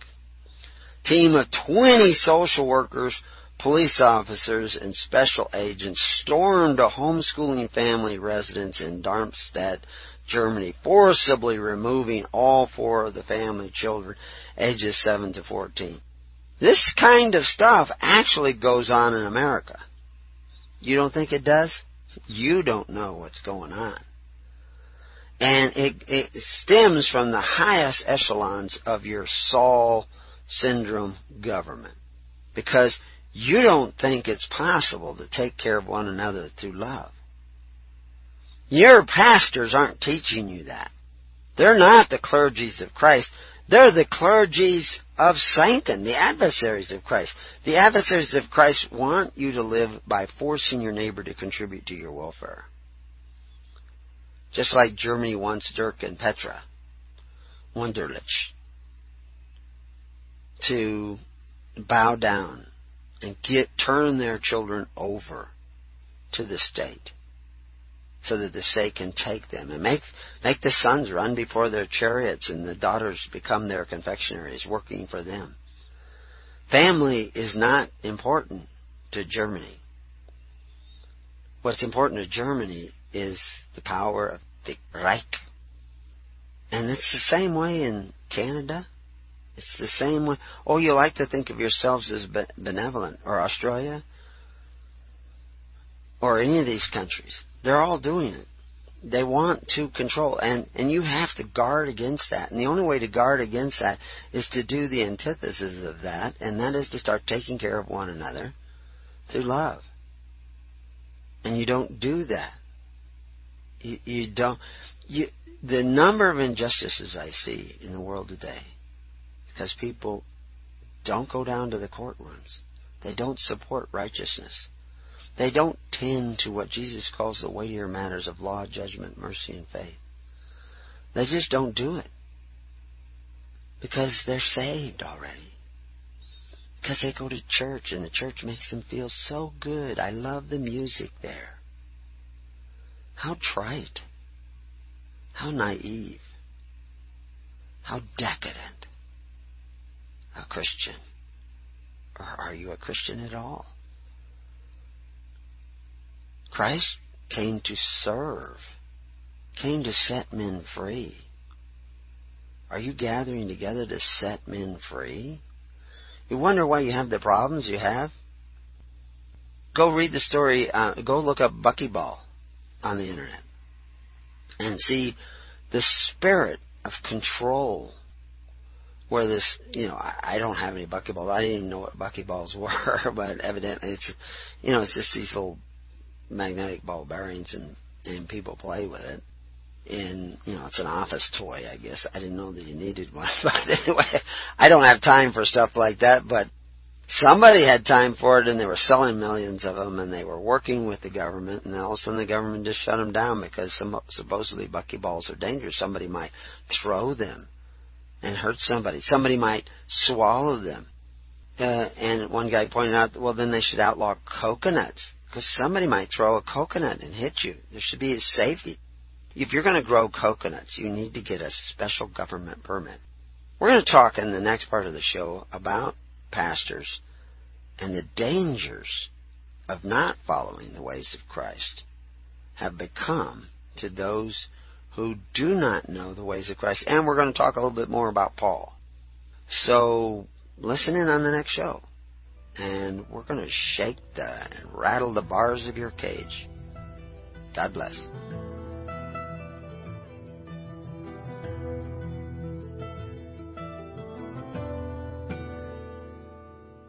Team of 20 social workers, police officers, and special agents stormed a homeschooling family residence in Darmstadt, Germany, forcibly removing all four of the family children ages 7 to 14. This kind of stuff actually goes on in America. You don't think it does? You don't know what's going on. And it, it stems from the highest echelons of your Saul syndrome government. Because you don't think it's possible to take care of one another through love. Your pastors aren't teaching you that. They're not the clergies of Christ. They're the clergies of Satan, the adversaries of Christ. The adversaries of Christ want you to live by forcing your neighbor to contribute to your welfare. Just like Germany wants Dirk and Petra Wunderlich to bow down and get turn their children over to the state so that the state can take them and make make the sons run before their chariots and the daughters become their confectionaries working for them. Family is not important to Germany. What's important to Germany is the power of the Reich. And it's the same way in Canada. It's the same way. Oh, you like to think of yourselves as benevolent, or Australia, or any of these countries. They're all doing it. They want to control, and, and you have to guard against that. And the only way to guard against that is to do the antithesis of that, and that is to start taking care of one another through love. And you don't do that. You, you don't. You, the number of injustices I see in the world today, because people don't go down to the courtrooms, they don't support righteousness. They don't tend to what Jesus calls the weightier matters of law, judgment, mercy, and faith. They just don't do it. Because they're saved already. Because they go to church and the church makes them feel so good. I love the music there. How trite. How naive. How decadent. A Christian. Or are you a Christian at all? Christ came to serve, came to set men free. Are you gathering together to set men free? You wonder why you have the problems you have? Go read the story, uh, go look up Buckyball on the internet and see the spirit of control where this, you know, I, I don't have any buckyballs. I didn't even know what buckyballs were, but evidently it's, you know, it's just these little magnetic ball bearings and and people play with it. And you know, it's an office toy, I guess. I didn't know that you needed one, but anyway, I don't have time for stuff like that. But somebody had time for it, and they were selling millions of them, and they were working with the government, and all of a sudden the government just shut them down because some supposedly buckyballs are dangerous. Somebody might throw them and hurt somebody. Somebody might swallow them. Uh, and one guy pointed out, well, then they should outlaw coconuts because somebody might throw a coconut and hit you. There should be a safety. If you're going to grow coconuts, you need to get a special government permit. We're going to talk in the next part of the show about pastors and the dangers of not following the ways of Christ have become to those who do not know the ways of Christ. And we're going to talk a little bit more about Paul. So listen in on the next show and we're going to shake the, and rattle the bars of your cage. God bless.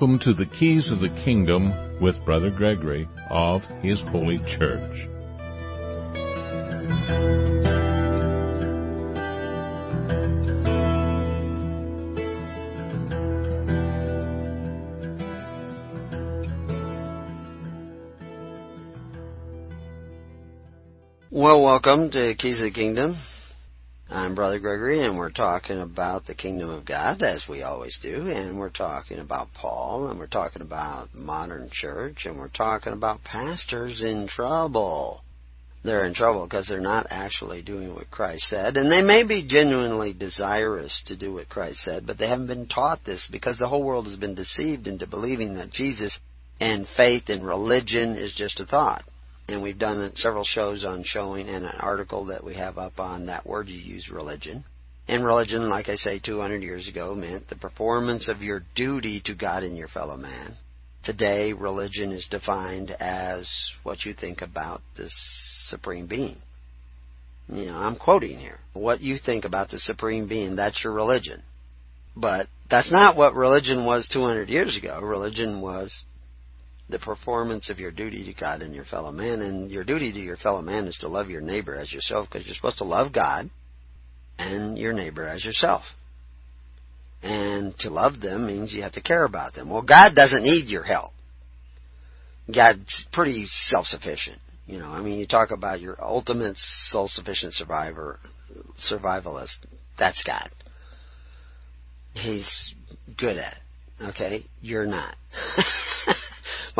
Welcome to the Keys of the Kingdom with Brother Gregory of His Holy Church. Well, welcome to Keys of the Kingdom. I'm Brother Gregory, and we're talking about the kingdom of God, as we always do, and we're talking about Paul, and we're talking about modern church, and we're talking about pastors in trouble. They're in trouble because they're not actually doing what Christ said, and they may be genuinely desirous to do what Christ said, but they haven't been taught this because the whole world has been deceived into believing that Jesus and faith and religion is just a thought and we've done several shows on showing and an article that we have up on that word you use religion. And religion, like I say, 200 years ago meant the performance of your duty to God and your fellow man. Today, religion is defined as what you think about the Supreme Being. You know, I'm quoting here. What you think about the Supreme Being, that's your religion. But that's not what religion was 200 years ago. Religion was the performance of your duty to God and your fellow man. And your duty to your fellow man is to love your neighbor as yourself because you're supposed to love God and your neighbor as yourself. And to love them means you have to care about them. Well, God doesn't need your help. God's pretty self-sufficient. You know, I mean, you talk about your ultimate self-sufficient survivor, survivalist. That's God. He's good at it. Okay? You're not.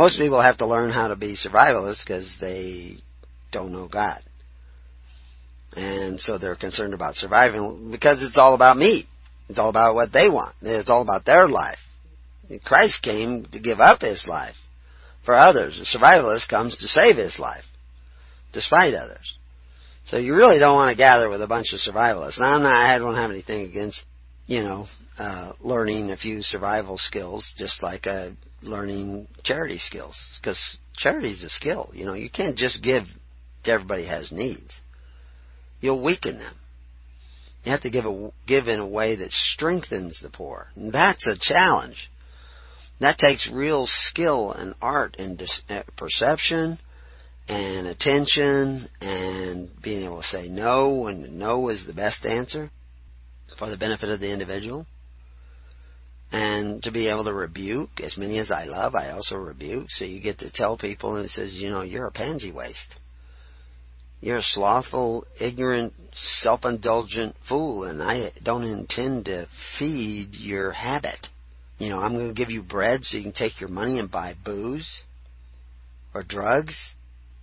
Most people have to learn how to be survivalists because they don't know God. And so they're concerned about surviving because it's all about me. It's all about what they want. It's all about their life. Christ came to give up his life for others. A survivalist comes to save his life, despite others. So you really don't want to gather with a bunch of survivalists. Now, I'm not, I don't have anything against, you know, uh, learning a few survival skills, just like a learning charity skills because charity is a skill. You know, you can't just give to everybody has needs. You'll weaken them. You have to give a, give in a way that strengthens the poor. And that's a challenge. That takes real skill and art and dis- uh, perception and attention and being able to say no when no is the best answer for the benefit of the individual and to be able to rebuke as many as I love, I also rebuke. So you get to tell people, and it says, you know, you're a pansy waste. You're a slothful, ignorant, self-indulgent fool, and I don't intend to feed your habit. You know, I'm going to give you bread so you can take your money and buy booze or drugs.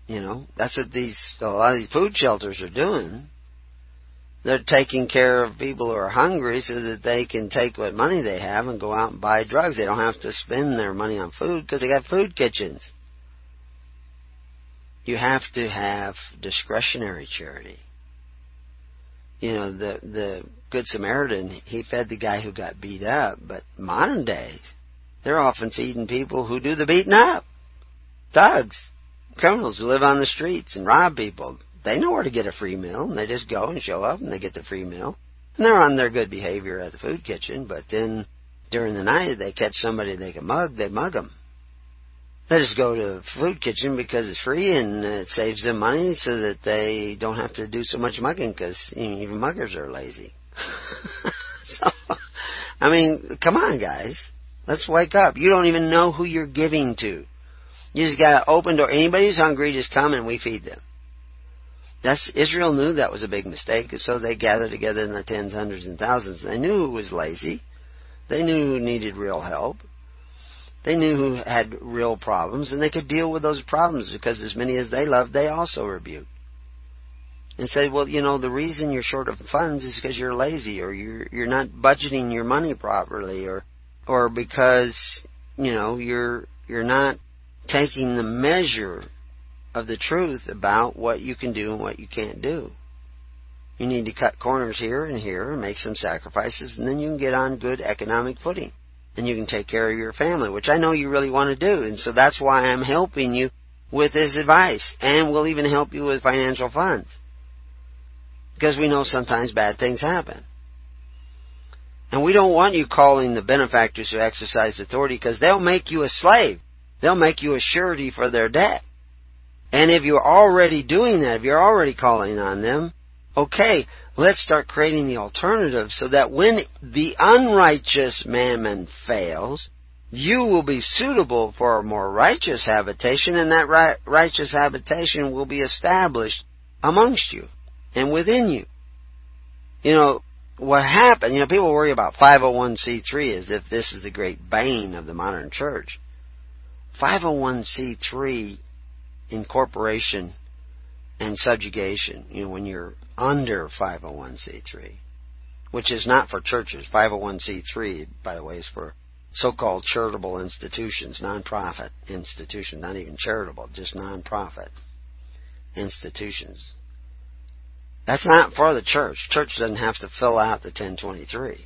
You know, that's what these a lot of these food shelters are doing they're taking care of people who are hungry so that they can take what money they have and go out and buy drugs. They don't have to spend their money on food because they got food kitchens. You have to have discretionary charity. You know, the the Good Samaritan, he fed the guy who got beat up, but modern days, they're often feeding people who do the beating up. Thugs, criminals who live on the streets and rob people. They know where to get a free meal, and they just go and show up, and they get the free meal. And they're on their good behavior at the food kitchen, but then during the night, they catch somebody they can mug, they mug them. They just go to the food kitchen because it's free and it saves them money so that they don't have to do so much mugging because you know, even muggers are lazy. so, I mean, come on, guys. Let's wake up. You don't even know who you're giving to. You just got to open door. Anybody who's hungry, just come and we feed them. That's Israel knew that was a big mistake, so they gathered together in the tens, hundreds, and thousands. They knew who was lazy. They knew who needed real help. They knew who had real problems, and they could deal with those problems because as many as they loved, they also rebuked. And said, well, you know, the reason you're short of funds is because you're lazy, or you're you're not budgeting your money properly, or or because you know you're you're not taking the measure of the truth about what you can do and what you can't do. You need to cut corners here and here and make some sacrifices, and then you can get on good economic footing. And you can take care of your family, which I know you really want to do. And so that's why I'm helping you with this advice. And we'll even help you with financial funds. Because we know sometimes bad things happen. And we don't want you calling the benefactors who exercise authority because they'll make you a slave. They'll make you a surety for their debt. And if you're already doing that, if you're already calling on them, okay, let's start creating the alternative so that when the unrighteous mammon fails, you will be suitable for a more righteous habitation and that right, righteous habitation will be established amongst you and within you. You know, what happened, you know, people worry about 501c3 as if this is the great bane of the modern church. 501c3 incorporation and subjugation, you know, when you're under 501c3, which is not for churches. 501c3, by the way, is for so-called charitable institutions, non-profit institutions, not even charitable, just non-profit institutions. That's not for the church. Church doesn't have to fill out the 1023.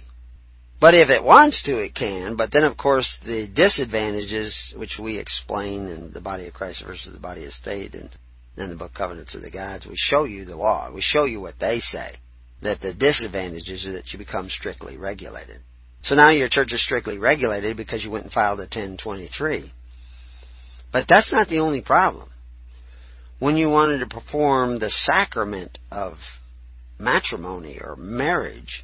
But if it wants to, it can. But then, of course, the disadvantages, which we explain in the body of Christ versus the body of state and in the book Covenants of the Gods, we show you the law. We show you what they say. That the disadvantages is that you become strictly regulated. So now your church is strictly regulated because you went and filed a 1023. But that's not the only problem. When you wanted to perform the sacrament of matrimony or marriage,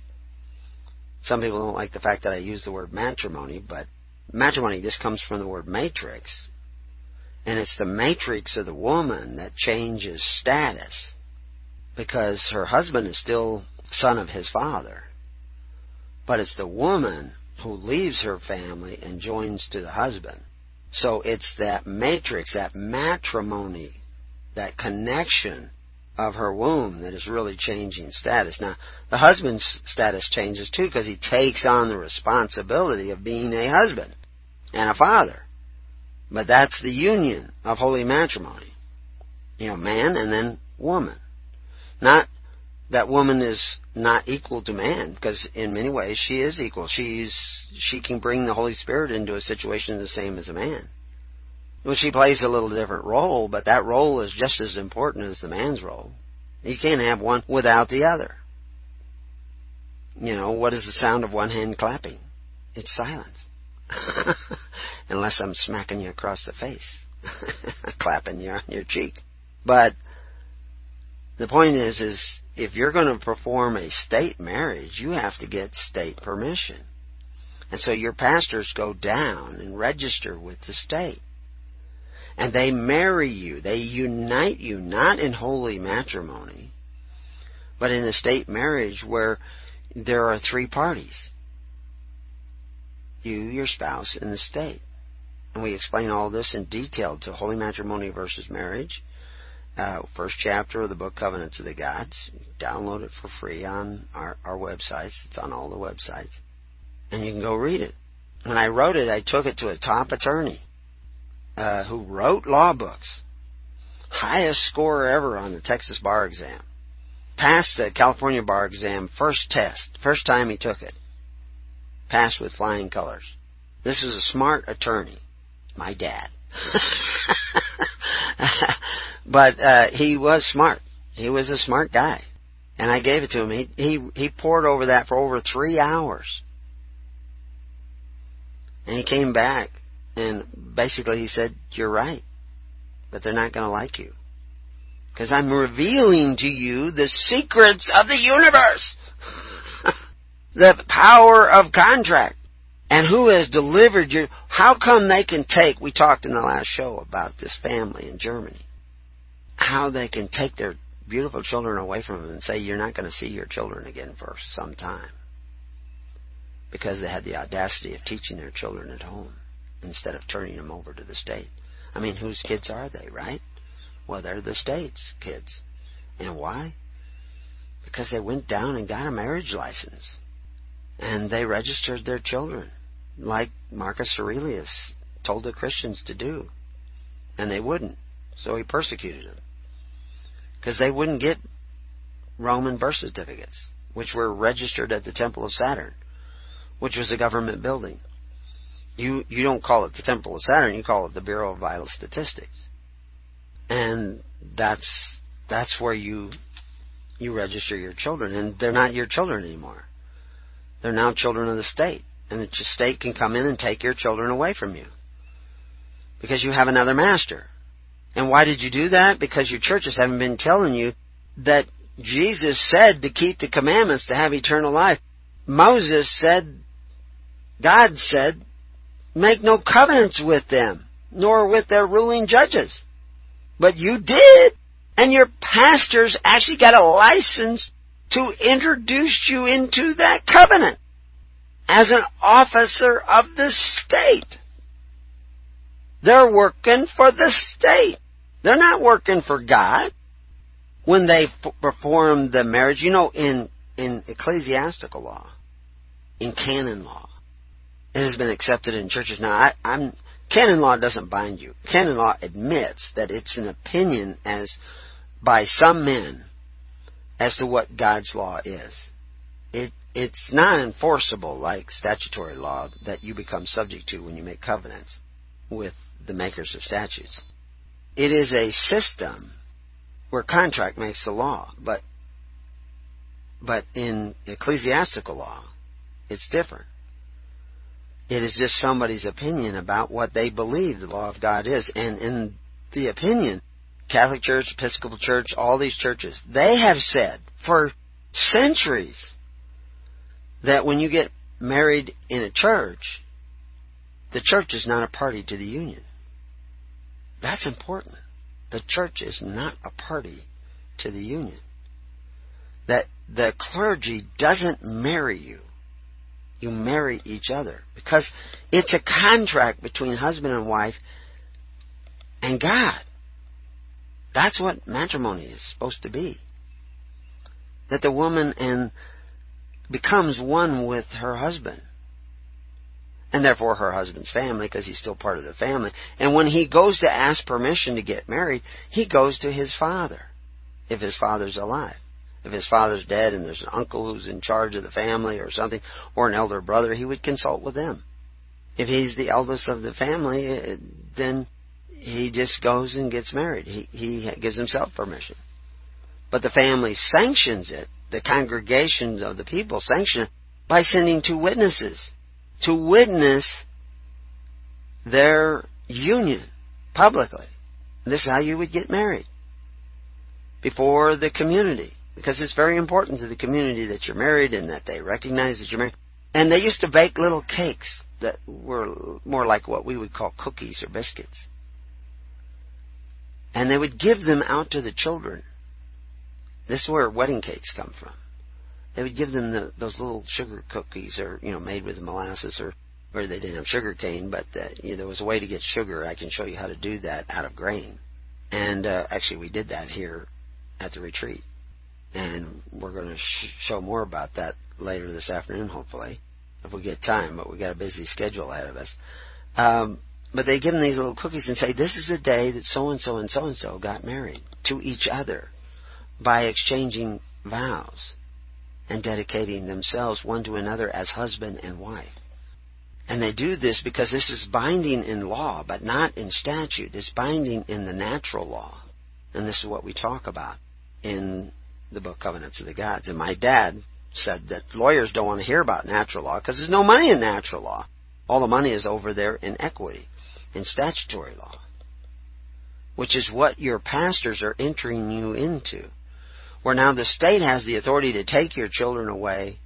some people don't like the fact that I use the word matrimony, but matrimony just comes from the word matrix. And it's the matrix of the woman that changes status because her husband is still son of his father. But it's the woman who leaves her family and joins to the husband. So it's that matrix, that matrimony, that connection of her womb that is really changing status. Now, the husband's status changes too because he takes on the responsibility of being a husband and a father. But that's the union of holy matrimony. You know, man and then woman. Not that woman is not equal to man because in many ways she is equal. She's she can bring the Holy Spirit into a situation the same as a man. Well, she plays a little different role, but that role is just as important as the man's role. You can't have one without the other. You know, what is the sound of one hand clapping? It's silence. Unless I'm smacking you across the face, clapping you on your cheek. But the point is, is if you're going to perform a state marriage, you have to get state permission. And so your pastors go down and register with the state and they marry you. They unite you, not in holy matrimony, but in a state marriage where there are three parties. You, your spouse, and the state. And we explain all this in detail to Holy Matrimony versus Marriage, uh, first chapter of the book Covenants of the Gods. Download it for free on our, our websites. It's on all the websites. And you can go read it. When I wrote it, I took it to a top attorney uh, who wrote law books, highest score ever on the Texas bar exam, passed the California bar exam first test, first time he took it, passed with flying colors. This is a smart attorney, my dad. but uh, he was smart. He was a smart guy, and I gave it to him. He he he pored over that for over three hours, and he came back and basically he said, You're right, but they're not going to like you. Because I'm revealing to you the secrets of the universe. the power of contract. and who has delivered you. How come they can take, we talked in the last show about this family in Germany, how they can take their beautiful children away from them and say, you're not going to see your children again for some time. Because they had the audacity of teaching their children at home instead of turning them over to the state. I mean, whose kids are they, right? Well, they're the state's kids. And why? Because they went down and got a marriage license. And they registered their children, like Marcus Aurelius told the Christians to do. And they wouldn't. So he persecuted them. Because they wouldn't get Roman birth certificates, which were registered at the Temple of Saturn, which was a government building. You, you don't call it the Temple of Saturn, you call it the Bureau of Vital Statistics. And that's, that's where you, you register your children, and they're not your children anymore. They're now children of the state. And the state can come in and take your children away from you. Because you have another master. And why did you do that? Because your churches haven't been telling you that Jesus said to keep the commandments to have eternal life. Moses said, God said, make no covenants with them, nor with their ruling judges. But you did. And your pastors actually got a license to introduce you into that covenant as an officer of the state. They're working for the state. They're not working for God when they f- perform the marriage. You know, in, in ecclesiastical law, in canon law, has been accepted in churches. Now, I, I'm, canon law doesn't bind you. Canon law admits that it's an opinion as by some men as to what God's law is. It, it's not enforceable like statutory law that you become subject to when you make covenants with the makers of statutes. It is a system where contract makes the law, but but in ecclesiastical law, it's different. It is just somebody's opinion about what they believe the law of God is, and in the opinion, Catholic Church, Episcopal Church, all these churches, they have said for centuries that when you get married in a church, the church is not a party to the union. That's important. The church is not a party to the union. That the clergy doesn't marry you. You marry each other. Because it's a contract between husband and wife and God. That's what matrimony is supposed to be. That the woman and becomes one with her husband and therefore her husband's family because he's still part of the family. And when he goes to ask permission to get married, he goes to his father if his father's alive. If his father's dead and there's an uncle who's in charge of the family or something, or an elder brother, he would consult with them. If he's the eldest of the family, eh, then he just goes and gets married. He, he gives himself permission. But the family sanctions it. The congregations of the people sanction it by sending two witnesses to witness their union publicly. This is how you would get married. Before the community. Because it's very important to the community that you're married and that they recognize that you're married. And they used to bake little cakes that were more like what we would call cookies or biscuits. And they would give them out to the children. This is where wedding cakes come from they would give them the, those little sugar cookies, or you know, made with molasses, or or they didn't have sugar cane, but uh, you know, there was a way to get sugar. I can show you how to do that out of grain. And uh, actually, we did that here at the retreat, and we're going to sh- show more about that later this afternoon, hopefully, if we get time. But we got a busy schedule ahead of us. Um, but they give them these little cookies and say, "This is the day that so and so and so and so got married to each other by exchanging vows." and dedicating themselves one to another as husband and wife. And they do this because this is binding in law, but not in statute. It's binding in the natural law. And this is what we talk about in the book Covenants of the Gods. And my dad said that lawyers don't want to hear about natural law because there's no money in natural law. All the money is over there in equity, in statutory law, which is what your pastors are entering you into where now the state has the authority to take your children away,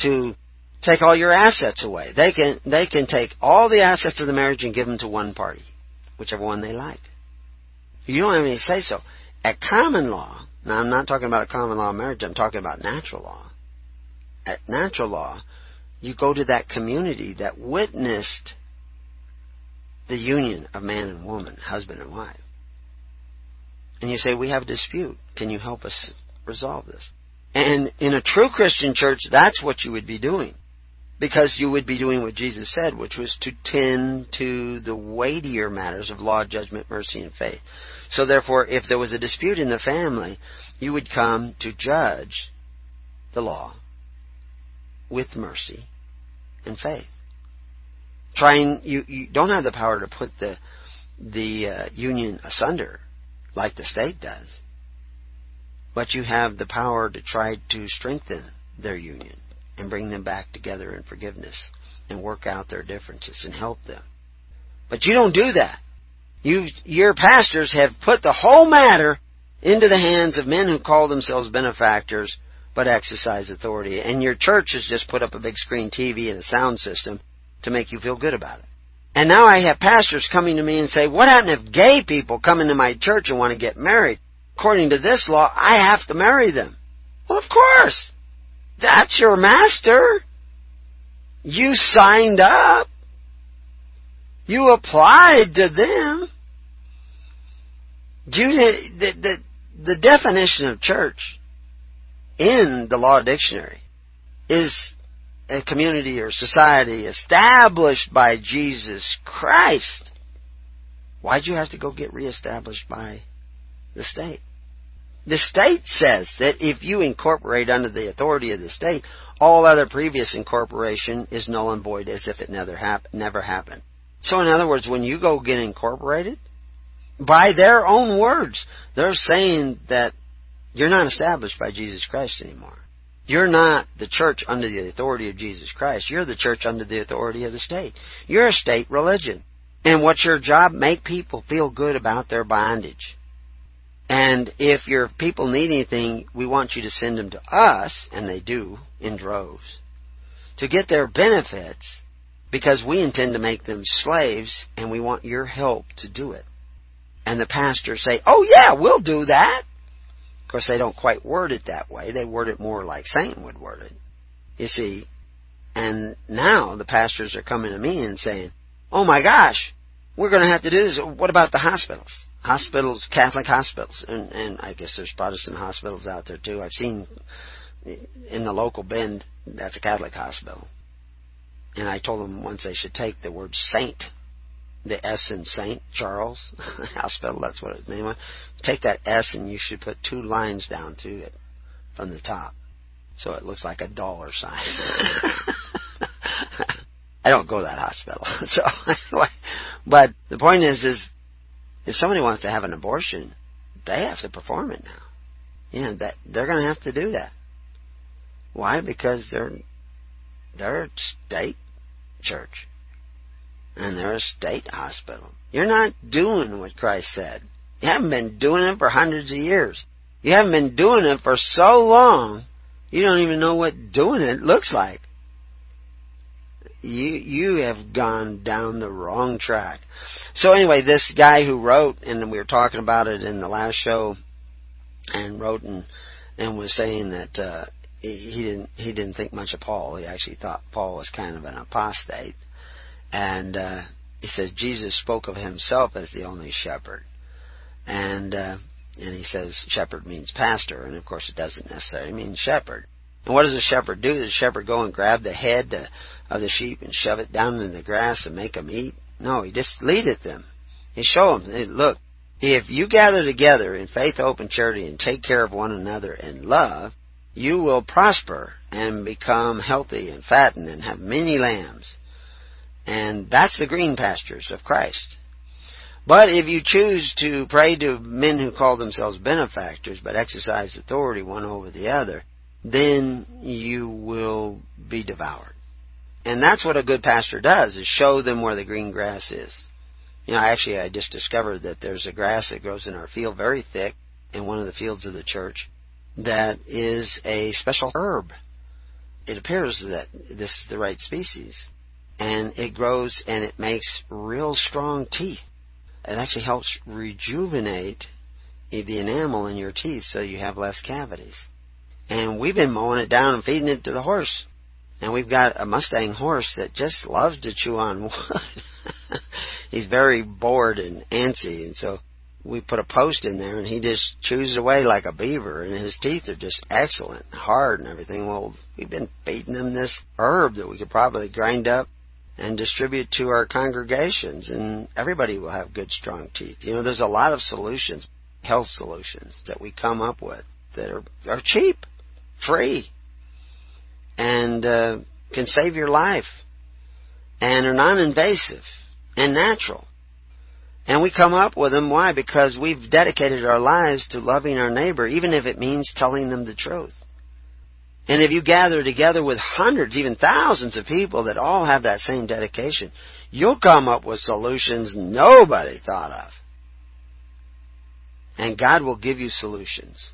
to take all your assets away. They can, they can take all the assets of the marriage and give them to one party, whichever one they like. You don't have any say so. At common law, now I'm not talking about a common law marriage, I'm talking about natural law. At natural law, you go to that community that witnessed the union of man and woman, husband and wife. And you say, we have a dispute. Can you help us resolve this? And in a true Christian church, that's what you would be doing. Because you would be doing what Jesus said, which was to tend to the weightier matters of law, judgment, mercy, and faith. So therefore, if there was a dispute in the family, you would come to judge the law with mercy and faith. Trying, you, you don't have the power to put the, the uh, union asunder like the state does. But you have the power to try to strengthen their union and bring them back together in forgiveness and work out their differences and help them. But you don't do that. You, your pastors have put the whole matter into the hands of men who call themselves benefactors but exercise authority. And your church has just put up a big screen TV and a sound system to make you feel good about it. And now I have pastors coming to me and say, what happened if gay people come into my church and want to get married? According to this law, I have to marry them. Well, of course. That's your master. You signed up. You applied to them. You, the, the, the definition of church in the law dictionary is a community or society established by Jesus Christ. Why'd you have to go get reestablished by the state? The state says that if you incorporate under the authority of the state, all other previous incorporation is null and void as if it never, hap- never happened. So in other words, when you go get incorporated, by their own words, they're saying that you're not established by Jesus Christ anymore. You're not the church under the authority of Jesus Christ. You're the church under the authority of the state. You're a state religion. And what's your job? Make people feel good about their bondage. And if your people need anything, we want you to send them to us, and they do, in droves, to get their benefits, because we intend to make them slaves, and we want your help to do it. And the pastors say, oh yeah, we'll do that Of course, they don't quite word it that way. They word it more like Satan would word it. You see, and now the pastors are coming to me and saying, "Oh my gosh, we're going to have to do this. What about the hospitals? Hospitals, Catholic hospitals, and, and I guess there's Protestant hospitals out there too. I've seen in the local Bend that's a Catholic hospital, and I told them once they should take the word saint the S in St. Charles Hospital, that's what its name was. Take that S and you should put two lines down through it from the top. So it looks like a dollar sign. I don't go to that hospital. So, but the point is, is if somebody wants to have an abortion, they have to perform it now. Yeah, that they're going to have to do that. Why? Because they're they're state church and they're a state hospital. You're not doing what Christ said. You haven't been doing it for hundreds of years. You haven't been doing it for so long, you don't even know what doing it looks like. You you have gone down the wrong track. So anyway, this guy who wrote, and we were talking about it in the last show, and wrote and and was saying that uh, he didn't he didn't think much of Paul. He actually thought Paul was kind of an apostate and uh, he says Jesus spoke of himself as the only shepherd, and uh, and he says shepherd means pastor, and of course it doesn't necessarily mean shepherd. And what does the shepherd do? Does the shepherd go and grab the head uh, of the sheep and shove it down in the grass and make them eat? No, he just leadeth them. He show them, hey, look, if you gather together in faith, hope, and charity and take care of one another in love, you will prosper and become healthy and fatten and have many lambs. And that's the green pastures of Christ. But if you choose to pray to men who call themselves benefactors but exercise authority one over the other, then you will be devoured. And that's what a good pastor does, is show them where the green grass is. You know, actually I just discovered that there's a grass that grows in our field very thick in one of the fields of the church that is a special herb it appears that this is the right species. And it grows and it makes real strong teeth. It actually helps rejuvenate the enamel in your teeth so you have less cavities. And we've been mowing it down and feeding it to the horse. And we've got a Mustang horse that just loves to chew on wood. He's very bored and antsy, and so we put a post in there and he just chews away like a beaver and his teeth are just excellent, hard and everything. Well, we've been feeding him this herb that we could probably grind up and distribute to our congregations and everybody will have good strong teeth. You know, there's a lot of solutions, health solutions that we come up with that are, are cheap, free, and uh, can save your life and are non-invasive and natural. And we come up with them. Why? Because we've dedicated our lives to loving our neighbor, even if it means telling them the truth. And if you gather together with hundreds, even thousands of people that all have that same dedication, you'll come up with solutions nobody thought of. And God will give you solutions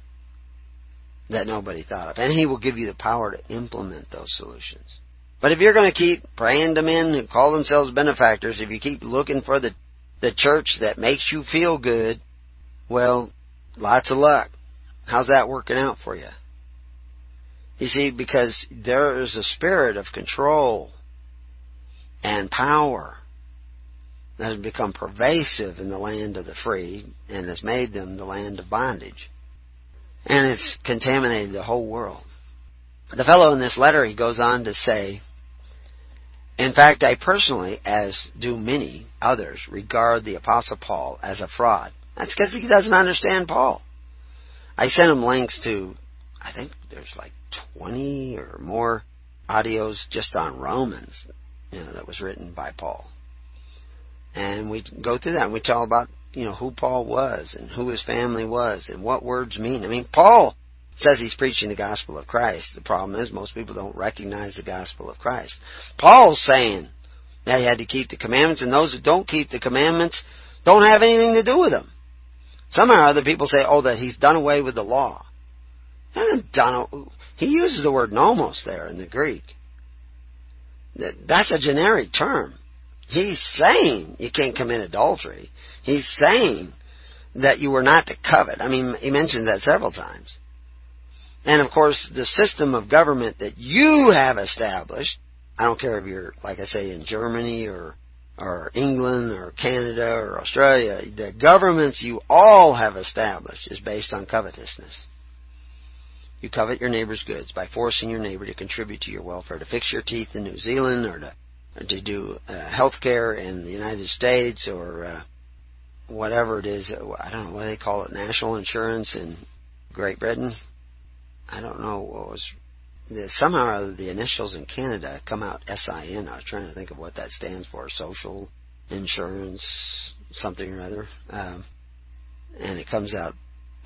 that nobody thought of. And He will give you the power to implement those solutions. But if you're going to keep praying to men who call themselves benefactors, if you keep looking for the the church that makes you feel good, well, lots of luck. How's that working out for you? You see, because there is a spirit of control and power that has become pervasive in the land of the free and has made them the land of bondage. And it's contaminated the whole world. The fellow in this letter, he goes on to say, in fact, I personally, as do many others, regard the Apostle Paul as a fraud. That's because he doesn't understand Paul. I sent him links to, I think there's like 20 or more audios just on Romans, you know, that was written by Paul. And we go through that and we tell about, you know, who Paul was and who his family was and what words mean. I mean, Paul says he's preaching the gospel of Christ. The problem is most people don't recognize the gospel of Christ. Paul's saying that he had to keep the commandments, and those who don't keep the commandments don't have anything to do with them. Somehow other people say, oh, that he's done away with the law. He uses the word nomos there in the Greek. That's a generic term. He's saying you can't commit adultery. He's saying that you were not to covet. I mean, he mentions that several times. And of course, the system of government that you have established, I don't care if you're, like I say, in Germany or, or England or Canada or Australia, the governments you all have established is based on covetousness. You covet your neighbor's goods by forcing your neighbor to contribute to your welfare, to fix your teeth in New Zealand or to, or to do uh, health care in the United States or uh, whatever it is. I don't know what they call it, national insurance in Great Britain. I don't know what was the, somehow the initials in Canada come out SIN. I was trying to think of what that stands for. Social insurance, something or other. Um, and it comes out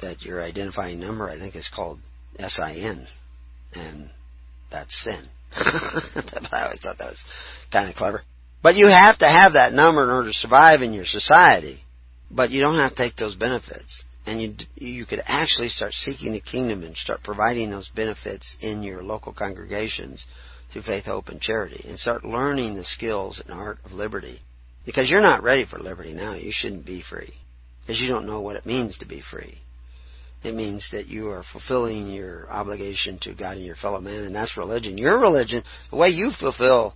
that your identifying number, I think, is called SIN, and that's sin. I always thought that was kind of clever. But you have to have that number in order to survive in your society. But you don't have to take those benefits and you you could actually start seeking the kingdom and start providing those benefits in your local congregations through faith, hope, and charity, and start learning the skills and art of liberty. Because you're not ready for liberty now. You shouldn't be free. Because you don't know what it means to be free. It means that you are fulfilling your obligation to God and your fellow man, and that's religion. Your religion, the way you fulfill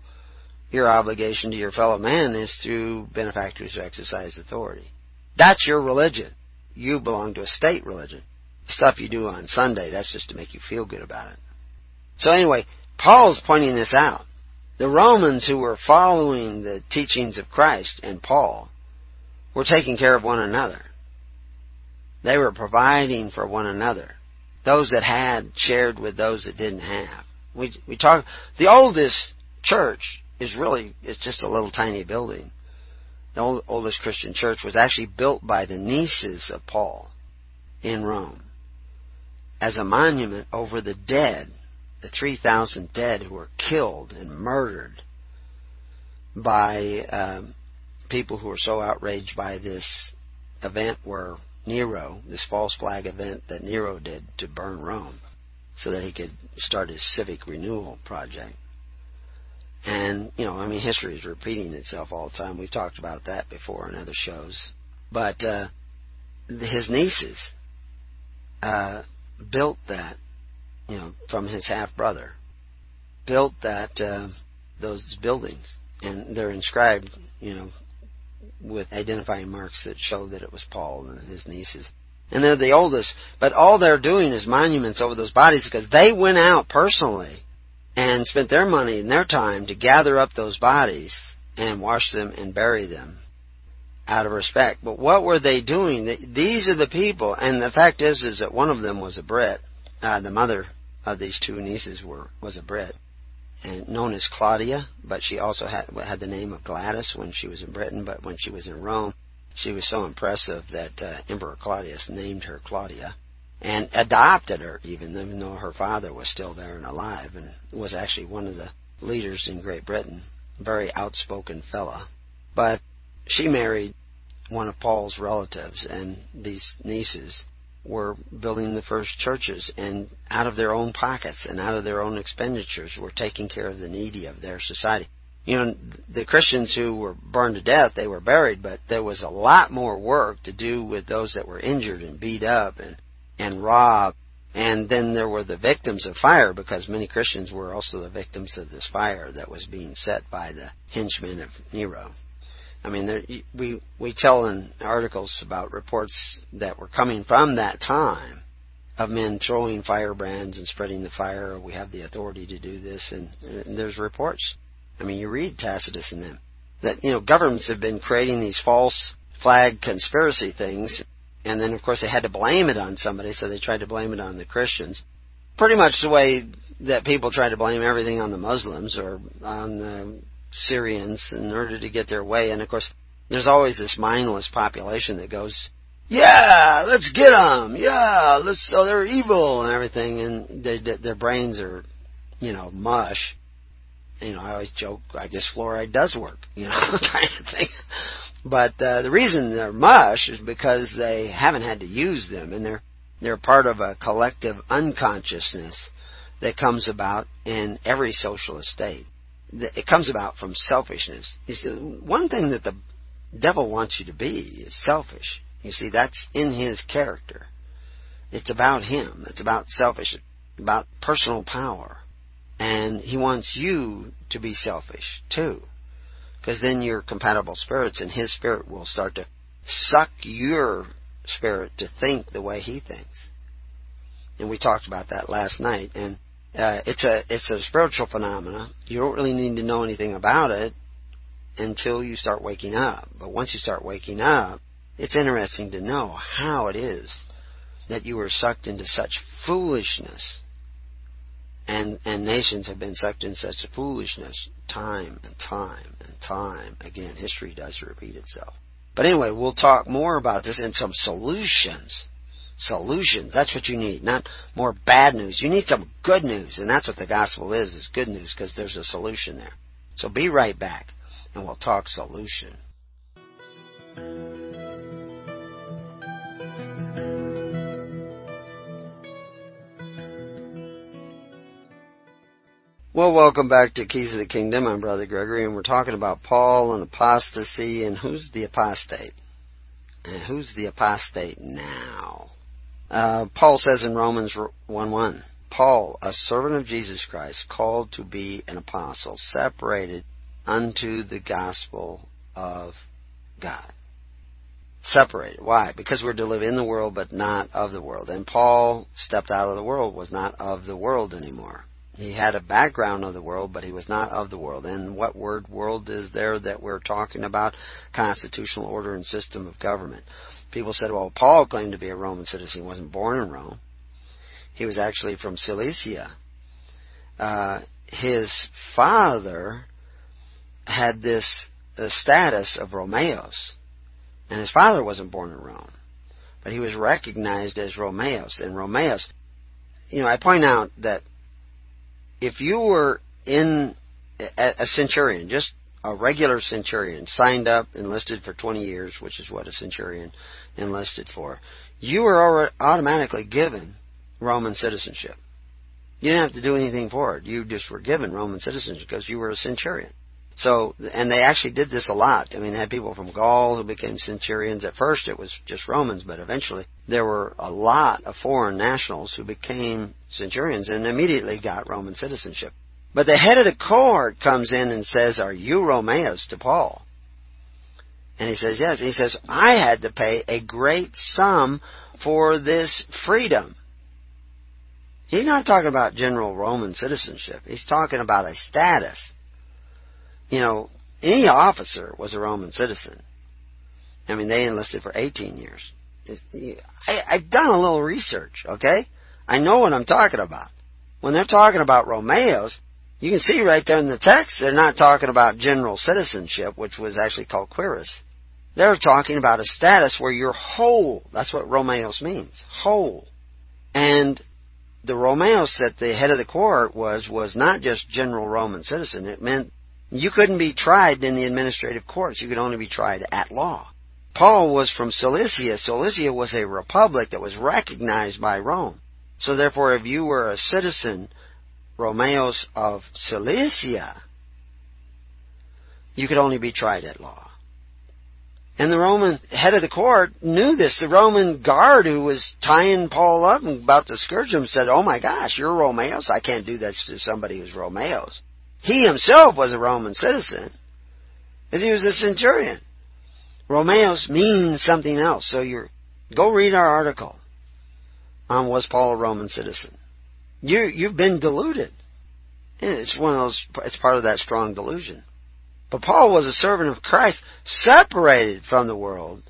your obligation to your fellow man is through benefactors who exercise authority. That's your religion you belong to a state religion. The stuff you do on Sunday, that's just to make you feel good about it. So anyway, Paul's pointing this out. The Romans who were following the teachings of Christ and Paul were taking care of one another. They were providing for one another. Those that had shared with those that didn't have. We we talk the oldest church is really it's just a little tiny building the oldest Christian church, was actually built by the nieces of Paul in Rome as a monument over the dead, the 3,000 dead who were killed and murdered by um, people who were so outraged by this event where Nero, this false flag event that Nero did to burn Rome. so that he could start his civic renewal project. And, you know, I mean, history is repeating itself all the time. We've talked about that before in other shows. But, uh, his nieces, uh, built that, you know, from his half brother, built that, uh, those buildings. And they're inscribed, you know, with identifying marks that show that it was Paul and his nieces. And they're the oldest, but all they're doing is monuments over those bodies because they went out personally and spent their money and their time to gather up those bodies and wash them and bury them out of respect. But what were they doing? These are the people, and the fact is, is that one of them was a Brit. Uh, the mother of these two nieces were was a Brit, and known as Claudia. But she also had had the name of Gladys when she was in Britain. But when she was in Rome, she was so impressive that uh, Emperor Claudius named her Claudia and adopted her, even, even though her father was still there and alive and was actually one of the leaders in Great Britain. Very outspoken fella. But she married one of Paul's relatives, and these nieces were building the first churches, and out of their own pockets and out of their own expenditures were taking care of the needy of their society. You know, the Christians who were burned to death, they were buried, but there was a lot more work to do with those that were injured and beat up and and robbed. And then there were the victims of fire because many Christians were also the victims of this fire that was being set by the henchmen of Nero. I mean, there, we we tell in articles about reports that were coming from that time of men throwing firebrands and spreading the fire. We have the authority to do this, and, and there's reports. I mean, you read Tacitus and them that you know governments have been creating these false flag conspiracy things and then, of course, they had to blame it on somebody, so they tried to blame it on the Christians. Pretty much the way that people try to blame everything on the Muslims or on the Syrians in order to get their way. And, of course, there's always this mindless population that goes, yeah, let's get them. Yeah, let's. Oh, they're evil and everything, and they, their brains are, you know, mush. You know, I always joke. I guess fluoride does work. You know, kind of thing. But uh, the reason they're mush is because they haven't had to use them, and they're they're part of a collective unconsciousness that comes about in every socialist state. It comes about from selfishness. You see, one thing that the devil wants you to be is selfish. You see, that's in his character. It's about him. It's about selfish, about personal power. And he wants you to be selfish too. Because then you're compatible spirits, and his spirit will start to suck your spirit to think the way he thinks. And we talked about that last night. And uh, it's a it's a spiritual phenomena. You don't really need to know anything about it until you start waking up. But once you start waking up, it's interesting to know how it is that you were sucked into such foolishness and, and nations have been sucked in such foolishness time and time and time again. History does repeat itself. But anyway, we'll talk more about this and some solutions. Solutions. That's what you need. Not more bad news. You need some good news. And that's what the gospel is, is good news because there's a solution there. So be right back and we'll talk solution. Well, welcome back to Keys of the Kingdom. I'm Brother Gregory, and we're talking about Paul and apostasy and who's the apostate? And who's the apostate now? Uh, Paul says in Romans 1 Paul, a servant of Jesus Christ, called to be an apostle, separated unto the gospel of God. Separated. Why? Because we're to live in the world but not of the world. And Paul stepped out of the world, was not of the world anymore. He had a background of the world, but he was not of the world. And what word world is there that we're talking about? Constitutional order and system of government. People said, well, Paul claimed to be a Roman citizen. He wasn't born in Rome. He was actually from Cilicia. Uh, his father had this uh, status of Romaeus. And his father wasn't born in Rome. But he was recognized as Romaeus. And Romaeus, you know, I point out that if you were in a centurion, just a regular centurion, signed up, enlisted for 20 years, which is what a centurion enlisted for, you were automatically given Roman citizenship. You didn't have to do anything for it. You just were given Roman citizenship because you were a centurion. So, and they actually did this a lot. I mean, they had people from Gaul who became centurions. At first it was just Romans, but eventually there were a lot of foreign nationals who became centurions and immediately got Roman citizenship. But the head of the cohort comes in and says, are you Romaeus to Paul? And he says, yes. He says, I had to pay a great sum for this freedom. He's not talking about general Roman citizenship. He's talking about a status. You know, any officer was a Roman citizen. I mean, they enlisted for 18 years. I, I've done a little research, okay? I know what I'm talking about. When they're talking about Romeos, you can see right there in the text, they're not talking about general citizenship, which was actually called quirus. They're talking about a status where you're whole. That's what Romeos means. Whole. And the Romeos that the head of the court was, was not just general Roman citizen. It meant you couldn't be tried in the administrative courts. You could only be tried at law. Paul was from Cilicia. Cilicia was a republic that was recognized by Rome. So therefore, if you were a citizen, Romeos of Cilicia, you could only be tried at law. And the Roman head of the court knew this. The Roman guard who was tying Paul up and about to scourge him said, Oh my gosh, you're Romeos. I can't do this to somebody who's Romeos. He himself was a Roman citizen, as he was a centurion. Romeos means something else. So you go read our article on was Paul a Roman citizen. You you've been deluded. It's one of those. It's part of that strong delusion. But Paul was a servant of Christ, separated from the world,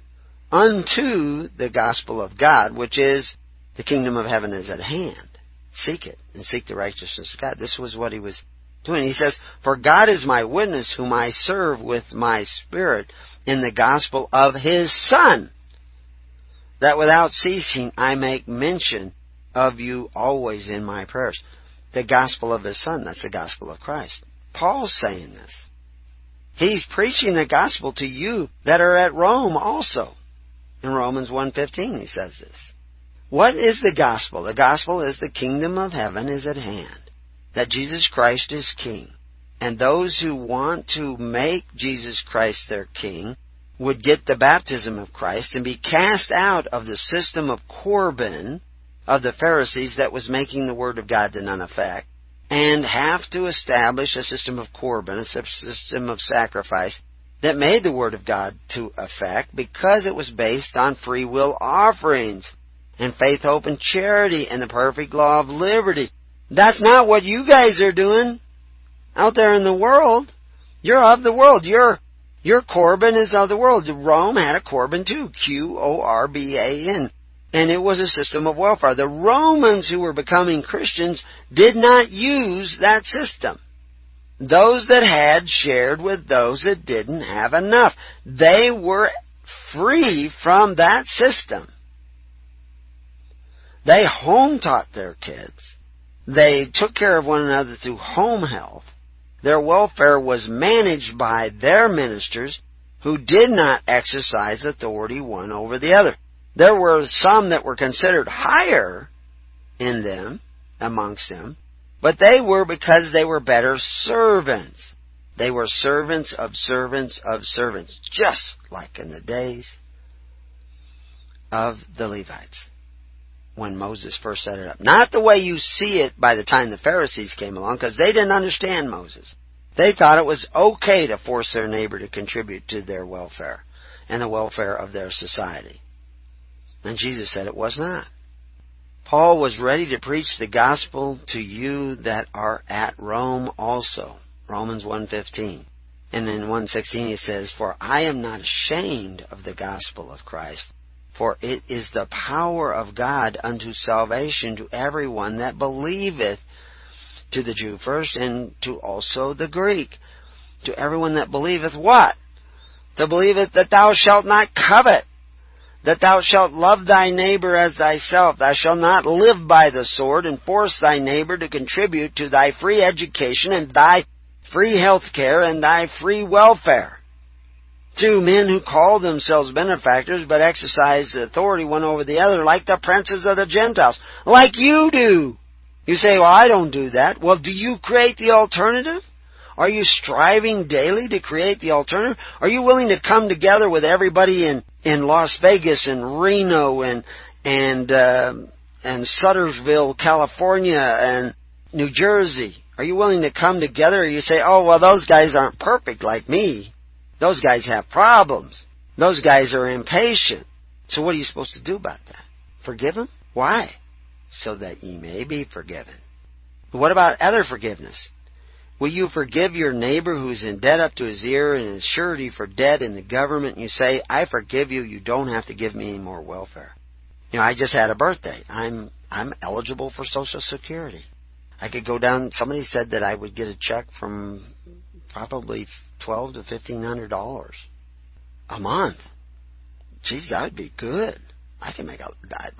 unto the gospel of God, which is the kingdom of heaven is at hand. Seek it and seek the righteousness of God. This was what he was doing. He says, For God is my witness, whom I serve with my spirit in the gospel of his Son, that without ceasing I make mention of you always in my prayers. The gospel of his Son, that's the gospel of Christ. Paul's saying this. He's preaching the gospel to you that are at Rome also. In Romans 1.15 he says this. What is the gospel? The gospel is the kingdom of heaven is at hand that Jesus Christ is King. And those who want to make Jesus Christ their King would get the baptism of Christ and be cast out of the system of Corban of the Pharisees that was making the Word of God to none effect and have to establish a system of Corban, a system of sacrifice that made the Word of God to effect because it was based on free will offerings and faith, hope, and charity and the perfect law of liberty. That's not what you guys are doing out there in the world. You're of the world. Your your Corban is of the world. Rome had a Corban too. Q-O-R-B-A-N. And it was a system of welfare. The Romans who were becoming Christians did not use that system. Those that had shared with those that didn't have enough. They were free from that system. They home taught their kids. They took care of one another through home health. Their welfare was managed by their ministers who did not exercise authority one over the other. There were some that were considered higher in them, amongst them, but they were because they were better servants. They were servants of servants of servants, just like in the days of the Levites when Moses first set it up. Not the way you see it by the time the Pharisees came along, because they didn't understand Moses. They thought it was okay to force their neighbor to contribute to their welfare and the welfare of their society. And Jesus said it was not. Paul was ready to preach the gospel to you that are at Rome also. Romans 1.15. And in 1.16 he says, For I am not ashamed of the gospel of Christ, for it is the power of God unto salvation to everyone that believeth, to the Jew first, and to also the Greek. To everyone that believeth what? To believeth that thou shalt not covet, that thou shalt love thy neighbor as thyself. Thou shalt not live by the sword and force thy neighbor to contribute to thy free education and thy free health care and thy free welfare two men who call themselves benefactors but exercise authority one over the other like the princes of the Gentiles, like you do. You say, well, I don't do that. Well, do you create the alternative? Are you striving daily to create the alternative? Are you willing to come together with everybody in, in Las Vegas and Reno and, and, uh, and Suttersville, California and New Jersey? Are you willing to come together or you say, oh, well, those guys aren't perfect like me. Those guys have problems. Those guys are impatient. So what are you supposed to do about that? Forgive them? Why? So that ye may be forgiven. What about other forgiveness? Will you forgive your neighbor who's in debt up to his ear and is surety for debt in the government? And you say, I forgive you. You don't have to give me any more welfare. You know, I just had a birthday. I'm, I'm eligible for Social Security. I could go down, somebody said that I would get a check from probably twelve to fifteen hundred dollars a month. Geez, that would be good. I could make a,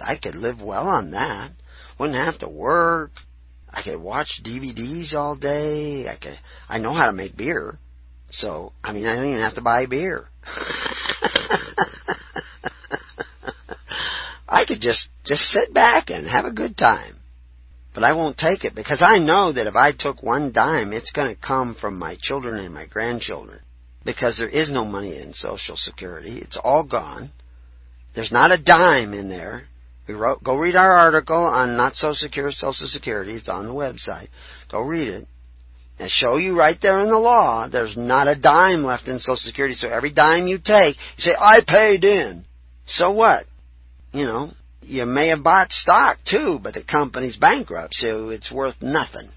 I could live well on that. Wouldn't have to work. I could watch DVDs all day. I could, I know how to make beer. So, I mean, I don't even have to buy beer. I could just, just sit back and have a good time. But I won't take it because I know that if I took one dime, it's going to come from my children and my grandchildren. Because there is no money in Social Security. It's all gone. There's not a dime in there. We wrote, go read our article on not so secure Social Security. It's on the website. Go read it. And show you right there in the law, there's not a dime left in Social Security. So every dime you take, you say, I paid in. So what? You know, you may have bought stock too, but the company's bankrupt, so it's worth nothing.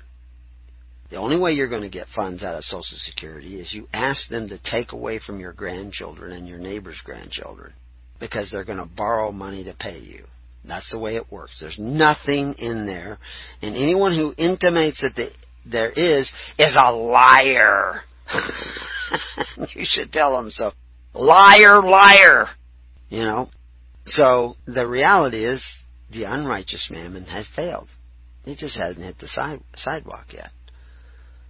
The only way you're going to get funds out of Social Security is you ask them to take away from your grandchildren and your neighbor's grandchildren because they're going to borrow money to pay you. That's the way it works. There's nothing in there. And anyone who intimates that the, there is, is a liar. you should tell them so. Liar, liar. You know, so the reality is the unrighteous mammon has failed. It just hasn't hit the side, sidewalk yet.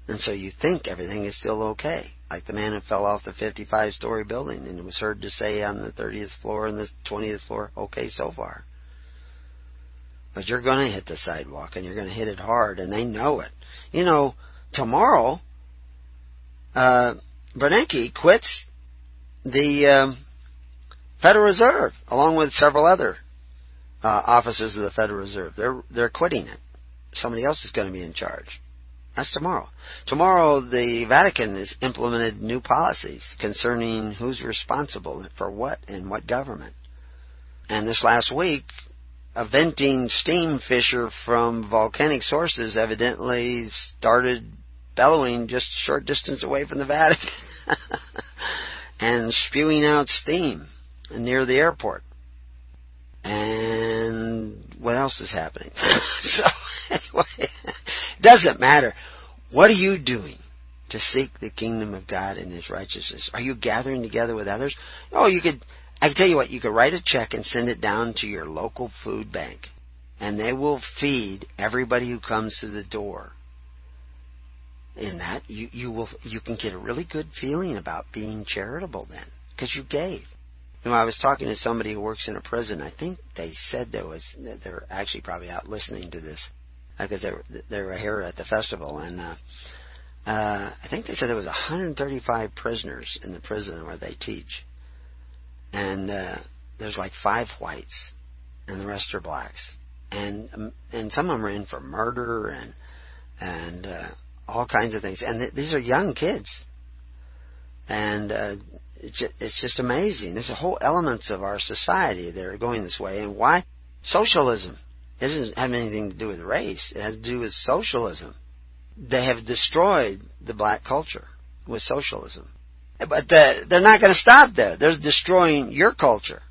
And so you think everything is still okay. Like the man who fell off the 55 story building and was heard to say on the 30th floor and the 20th floor, okay so far. But you're going to hit the sidewalk and you're going to hit it hard and they know it. You know, tomorrow, uh, Bernanke quits the, um, Federal Reserve, along with several other uh, officers of the Federal Reserve. They're they're quitting it. Somebody else is going to be in charge. That's tomorrow. Tomorrow, the Vatican has implemented new policies concerning who's responsible for what and what government. And this last week, a venting steam fissure from volcanic sources evidently started bellowing just a short distance away from the Vatican and spewing out steam near the airport. And what else is happening? so anyway, doesn't matter. What are you doing to seek the kingdom of God and His righteousness? Are you gathering together with others? Oh, you could. I can tell you what. You could write a check and send it down to your local food bank, and they will feed everybody who comes to the door. In that, you you will you can get a really good feeling about being charitable then because you gave. You know, I was talking to somebody who works in a prison. I think they said there was they're actually probably out listening to this because they were they were here at the festival, and uh, uh, I think they said there was 135 prisoners in the prison where they teach, and uh, there's like five whites, and the rest are blacks, and um, and some of them are in for murder and and uh, all kinds of things, and th- these are young kids, and uh, it's just amazing. There's a whole elements of our society that are going this way. And why? Socialism. It doesn't have anything to do with race. It has to do with socialism. They have destroyed the black culture with socialism. But the, they're not going to stop there. They're destroying your culture.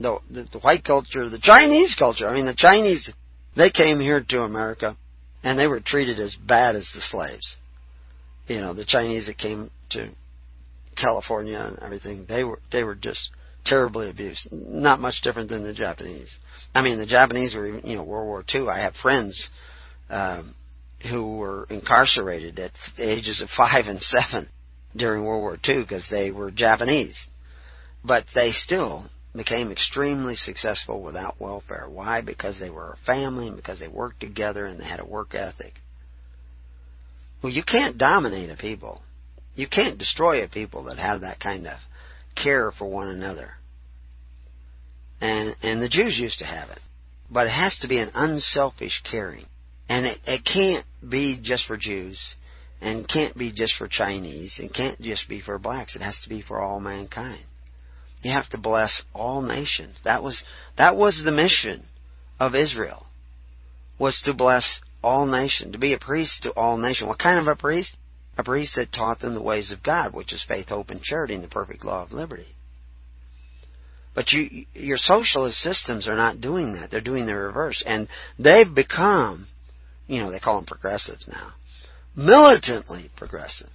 The, the, the white culture, the Chinese culture. I mean, the Chinese, they came here to America and they were treated as bad as the slaves. You know, the Chinese that came to California and everything, they were they were just terribly abused. Not much different than the Japanese. I mean, the Japanese were you know World War II. I have friends um, who were incarcerated at ages of five and seven during World War II because they were Japanese, but they still became extremely successful without welfare. Why? Because they were a family and because they worked together and they had a work ethic. Well, you can't dominate a people. You can't destroy a people that have that kind of care for one another. And and the Jews used to have it. But it has to be an unselfish caring. And it, it can't be just for Jews and can't be just for Chinese and can't just be for blacks. It has to be for all mankind. You have to bless all nations. That was that was the mission of Israel. Was to bless all nations, to be a priest to all nations. What kind of a priest? A priest that taught them the ways of God, which is faith, hope, and charity, and the perfect law of liberty. But you, your socialist systems are not doing that. They're doing the reverse. And they've become, you know, they call them progressives now, militantly progressive.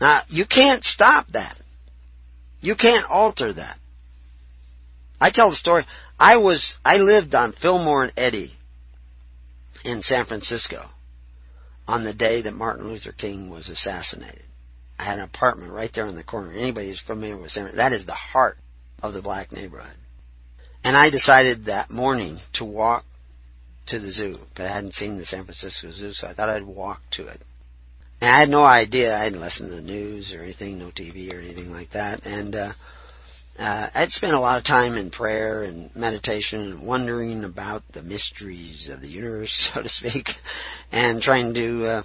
Now, you can't stop that. You can't alter that. I tell the story. I was, I lived on Fillmore and Eddy in San Francisco on the day that Martin Luther King was assassinated. I had an apartment right there on the corner. Anybody who's familiar with San that is the heart of the black neighborhood. And I decided that morning to walk to the zoo. But I hadn't seen the San Francisco Zoo, so I thought I'd walk to it. And I had no idea. I hadn't listened to the news or anything, no TV or anything like that. And uh, uh, I'd spent a lot of time in prayer and meditation wondering about the mysteries of the universe, so to speak, and trying to uh,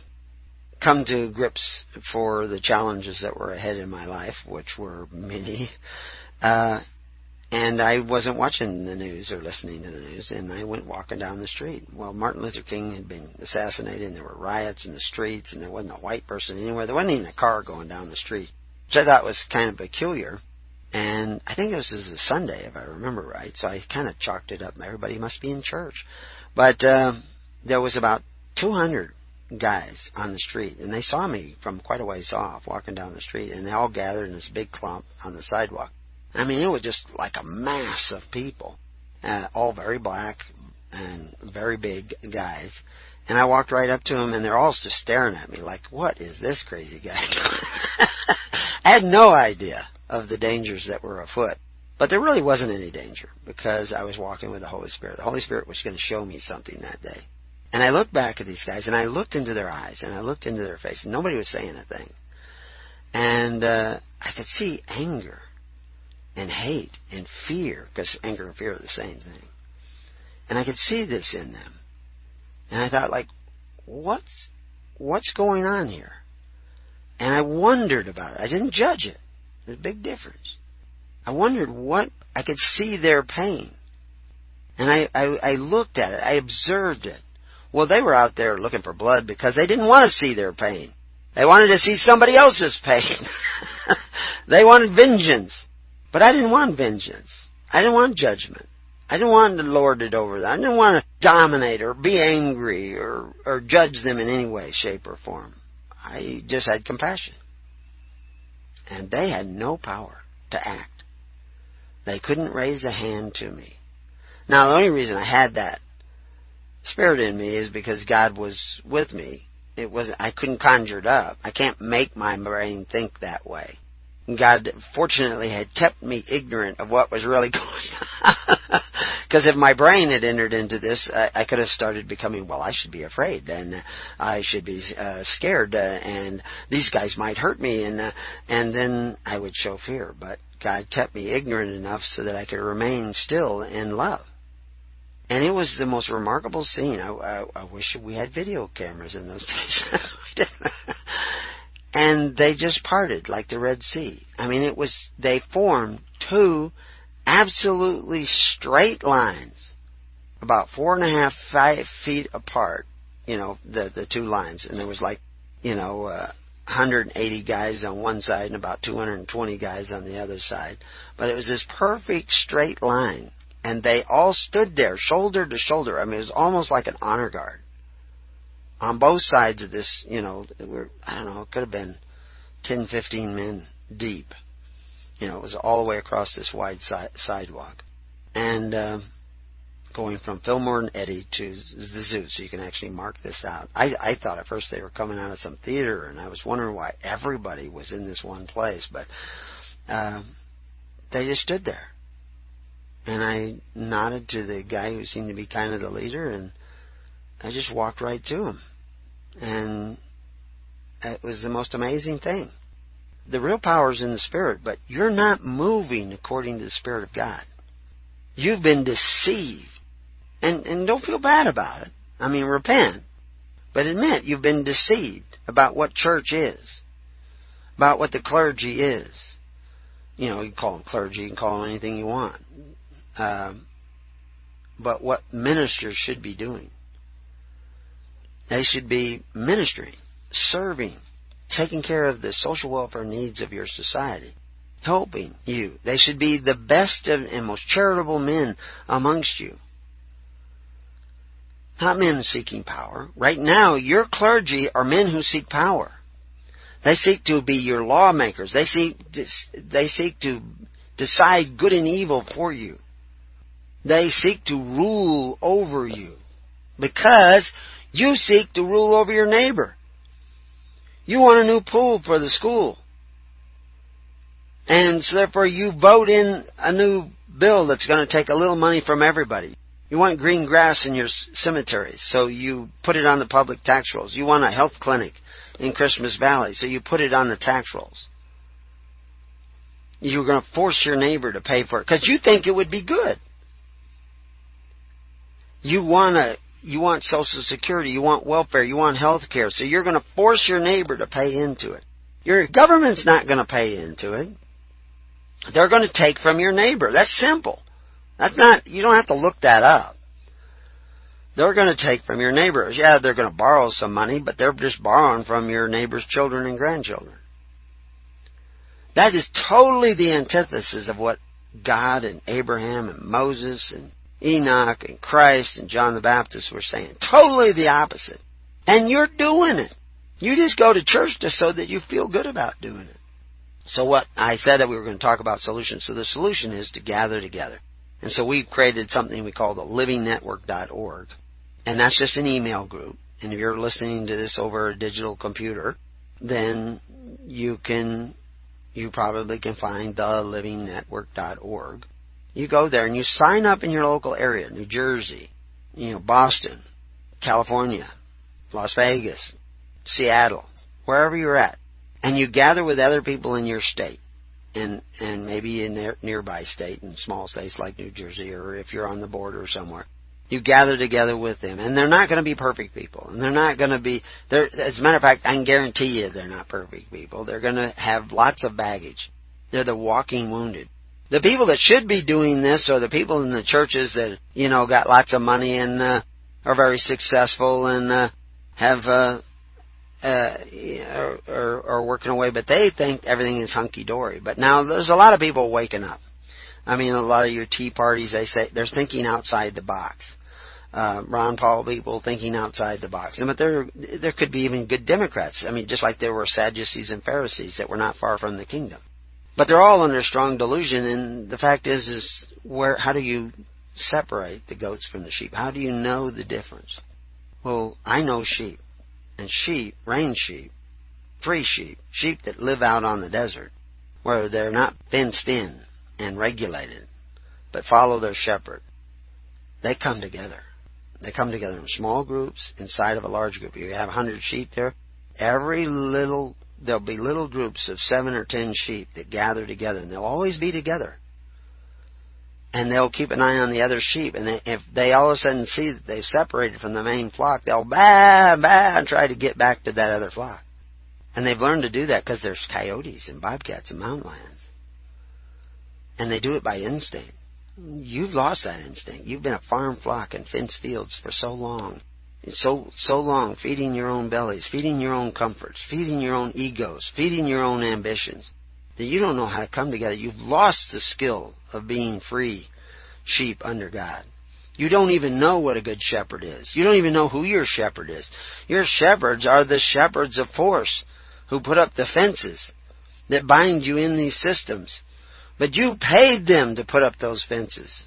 come to grips for the challenges that were ahead in my life, which were many. Uh, and I wasn't watching the news or listening to the news, and I went walking down the street. Well, Martin Luther King had been assassinated, and there were riots in the streets, and there wasn't a white person anywhere. There wasn't even a car going down the street, which I thought was kind of peculiar. And I think it was, a Sunday, if I remember right, so I kind of chalked it up. Everybody must be in church. But uh, there was about 200 guys on the street, and they saw me from quite a ways off walking down the street, and they all gathered in this big clump on the sidewalk. I mean, it was just like a mass of people, uh, all very black and very big guys. And I walked right up to them, and they're all just staring at me like, "What is this crazy guy doing?" I had no idea of the dangers that were afoot. But there really wasn't any danger because I was walking with the Holy Spirit. The Holy Spirit was going to show me something that day. And I looked back at these guys and I looked into their eyes and I looked into their face and nobody was saying a thing. And uh, I could see anger and hate and fear, because anger and fear are the same thing. And I could see this in them. And I thought, like, what's, what's going on here? And I wondered about it. I didn't judge it. There's a big difference. I wondered what, I could see their pain. And I, I, I looked at it. I observed it. Well, they were out there looking for blood because they didn't want to see their pain. They wanted to see somebody else's pain. they wanted vengeance. But I didn't want vengeance. I didn't want judgment. I didn't want to lord it over them. I didn't want to dominate or be angry or, or judge them in any way, shape, or form. I just had compassion. And they had no power to act. They couldn't raise a hand to me. Now, the only reason I had that spirit in me is because God was with me. It wasn't, I couldn't conjure it up. I can't make my brain think that way. God fortunately had kept me ignorant of what was really going on. Because if my brain had entered into this, I, I, could have started becoming, well, I should be afraid and uh, I should be uh, scared uh, and these guys might hurt me and uh, and then I would show fear. But God kept me ignorant enough so that I could remain still in love. And it was the most remarkable scene. I, I, I wish we had video cameras in those days and they just parted like the Red Sea. I mean, it was, they formed two absolutely straight lines, about four and a half, five feet apart, you know, the, the two lines. And there was like, you know, uh, 180 guys on one side and about 220 guys on the other side. But it was this perfect straight line. And they all stood there, shoulder to shoulder. I mean, it was almost like an honor guard on both sides of this, you know, we're, I don't know, it could have been 10, 15 men deep. You know, it was all the way across this wide si- sidewalk. And, uh, going from Fillmore and Eddy to the zoo, so you can actually mark this out. I, I thought at first they were coming out of some theater, and I was wondering why everybody was in this one place, but uh, they just stood there. And I nodded to the guy who seemed to be kind of the leader, and I just walked right to him. And it was the most amazing thing. The real power is in the Spirit, but you're not moving according to the Spirit of God. You've been deceived. And, and don't feel bad about it. I mean, repent. But admit you've been deceived about what church is, about what the clergy is. You know, you can call them clergy, you can call them anything you want. Um, but what ministers should be doing. They should be ministering, serving, taking care of the social welfare needs of your society, helping you. They should be the best and most charitable men amongst you. Not men seeking power. Right now, your clergy are men who seek power. They seek to be your lawmakers. They seek, they seek to decide good and evil for you. They seek to rule over you. Because you seek to rule over your neighbor. You want a new pool for the school. And so therefore you vote in a new bill that's going to take a little money from everybody. You want green grass in your cemeteries, so you put it on the public tax rolls. You want a health clinic in Christmas Valley, so you put it on the tax rolls. You're going to force your neighbor to pay for it because you think it would be good. You want to you want Social Security, you want welfare, you want health care, so you're going to force your neighbor to pay into it. Your government's not going to pay into it. They're going to take from your neighbor. That's simple. That's not, you don't have to look that up. They're going to take from your neighbor. Yeah, they're going to borrow some money, but they're just borrowing from your neighbor's children and grandchildren. That is totally the antithesis of what God and Abraham and Moses and Enoch and Christ and John the Baptist were saying. Totally the opposite. And you're doing it. You just go to church just so that you feel good about doing it. So what I said that we were going to talk about solutions. So the solution is to gather together. And so we've created something we call the livingnetwork.org. And that's just an email group. And if you're listening to this over a digital computer, then you can, you probably can find the livingnetwork.org. You go there and you sign up in your local area, New Jersey, you know, Boston, California, Las Vegas, Seattle, wherever you're at. And you gather with other people in your state and and maybe in a nearby state in small states like New Jersey or if you're on the border somewhere. You gather together with them and they're not going to be perfect people and they're not going to be they're as a matter of fact I can guarantee you they're not perfect people. They're going to have lots of baggage. They're the walking wounded the people that should be doing this are the people in the churches that you know got lots of money and uh, are very successful and uh, have uh, uh, are, are, are working away, but they think everything is hunky dory. But now there's a lot of people waking up. I mean, a lot of your tea parties, they say they're thinking outside the box. Uh, Ron Paul people thinking outside the box. But there, there could be even good Democrats. I mean, just like there were Sadducees and Pharisees that were not far from the kingdom. But they're all under strong delusion, and the fact is, is where, how do you separate the goats from the sheep? How do you know the difference? Well, I know sheep and sheep, range sheep, free sheep, sheep that live out on the desert, where they're not fenced in and regulated, but follow their shepherd. They come together. They come together in small groups inside of a large group. You have a hundred sheep there. Every little, there'll be little groups of seven or ten sheep that gather together, and they'll always be together and they'll keep an eye on the other sheep. And they, if they all of a sudden see that they've separated from the main flock, they'll baa baa and try to get back to that other flock. And they've learned to do that because there's coyotes and bobcats and mountain lions. And they do it by instinct. You've lost that instinct. You've been a farm flock in fenced fields for so long. So, so long, feeding your own bellies, feeding your own comforts, feeding your own egos, feeding your own ambitions that you don't know how to come together. You've lost the skill of being free sheep under God. You don't even know what a good shepherd is. You don't even know who your shepherd is. Your shepherds are the shepherds of force who put up the fences that bind you in these systems. But you paid them to put up those fences.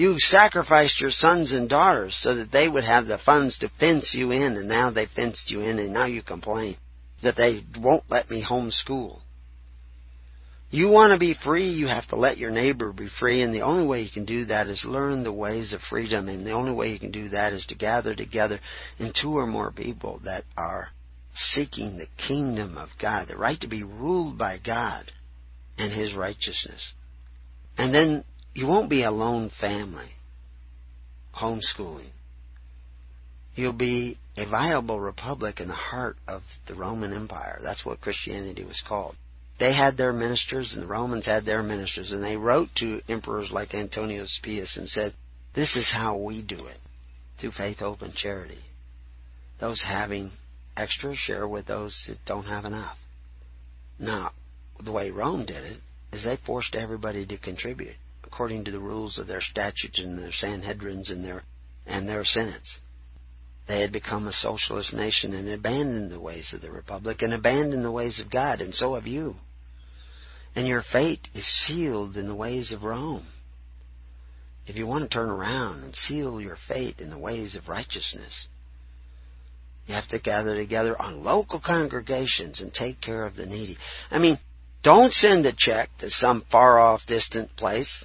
You sacrificed your sons and daughters so that they would have the funds to fence you in, and now they fenced you in, and now you complain that they won't let me homeschool. You want to be free, you have to let your neighbor be free, and the only way you can do that is learn the ways of freedom, and the only way you can do that is to gather together in two or more people that are seeking the kingdom of God, the right to be ruled by God and His righteousness. And then you won't be a lone family, homeschooling. You'll be a viable republic in the heart of the Roman Empire. That's what Christianity was called. They had their ministers and the Romans had their ministers and they wrote to emperors like Antoninus Pius and said, this is how we do it. Through faith, hope, and charity. Those having extra share with those that don't have enough. Now, the way Rome did it is they forced everybody to contribute according to the rules of their statutes and their Sanhedrins and their and their senates. They had become a socialist nation and abandoned the ways of the republic and abandoned the ways of God, and so have you. And your fate is sealed in the ways of Rome. If you want to turn around and seal your fate in the ways of righteousness, you have to gather together on local congregations and take care of the needy. I mean, don't send a check to some far off distant place.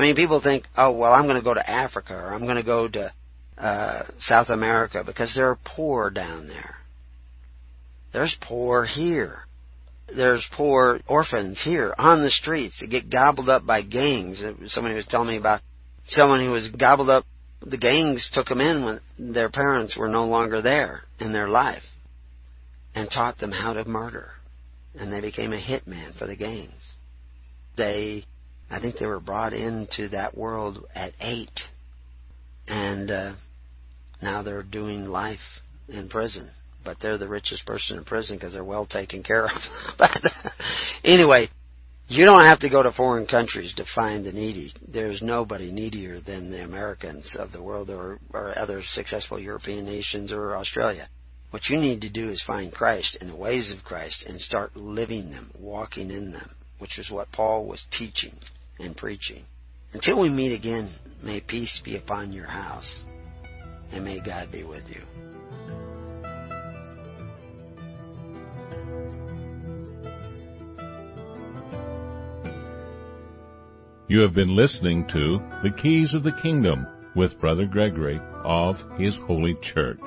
I mean, people think, oh, well, I'm going to go to Africa or I'm going to go to uh, South America because there are poor down there. There's poor here there's poor orphans here on the streets that get gobbled up by gangs. Somebody was telling me about someone who was gobbled up. The gangs took them in when their parents were no longer there in their life and taught them how to murder. And they became a hitman for the gangs. They, I think they were brought into that world at eight. And, uh, now they're doing life in prison but they're the richest person in prison because they're well taken care of. but anyway, you don't have to go to foreign countries to find the needy. There's nobody needier than the Americans of the world or, or other successful European nations or Australia. What you need to do is find Christ and the ways of Christ and start living them, walking in them, which is what Paul was teaching and preaching. Until we meet again, may peace be upon your house and may God be with you. You have been listening to The Keys of the Kingdom with Brother Gregory of His Holy Church.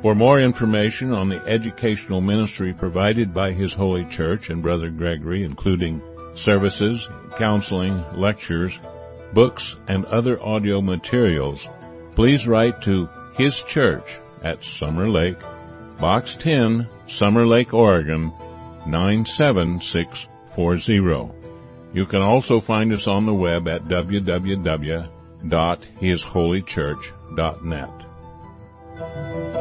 For more information on the educational ministry provided by His Holy Church and Brother Gregory, including services, counseling, lectures, books, and other audio materials, please write to His Church at Summer Lake, Box 10, Summer Lake, Oregon 97640. You can also find us on the web at www.hisholychurch.net.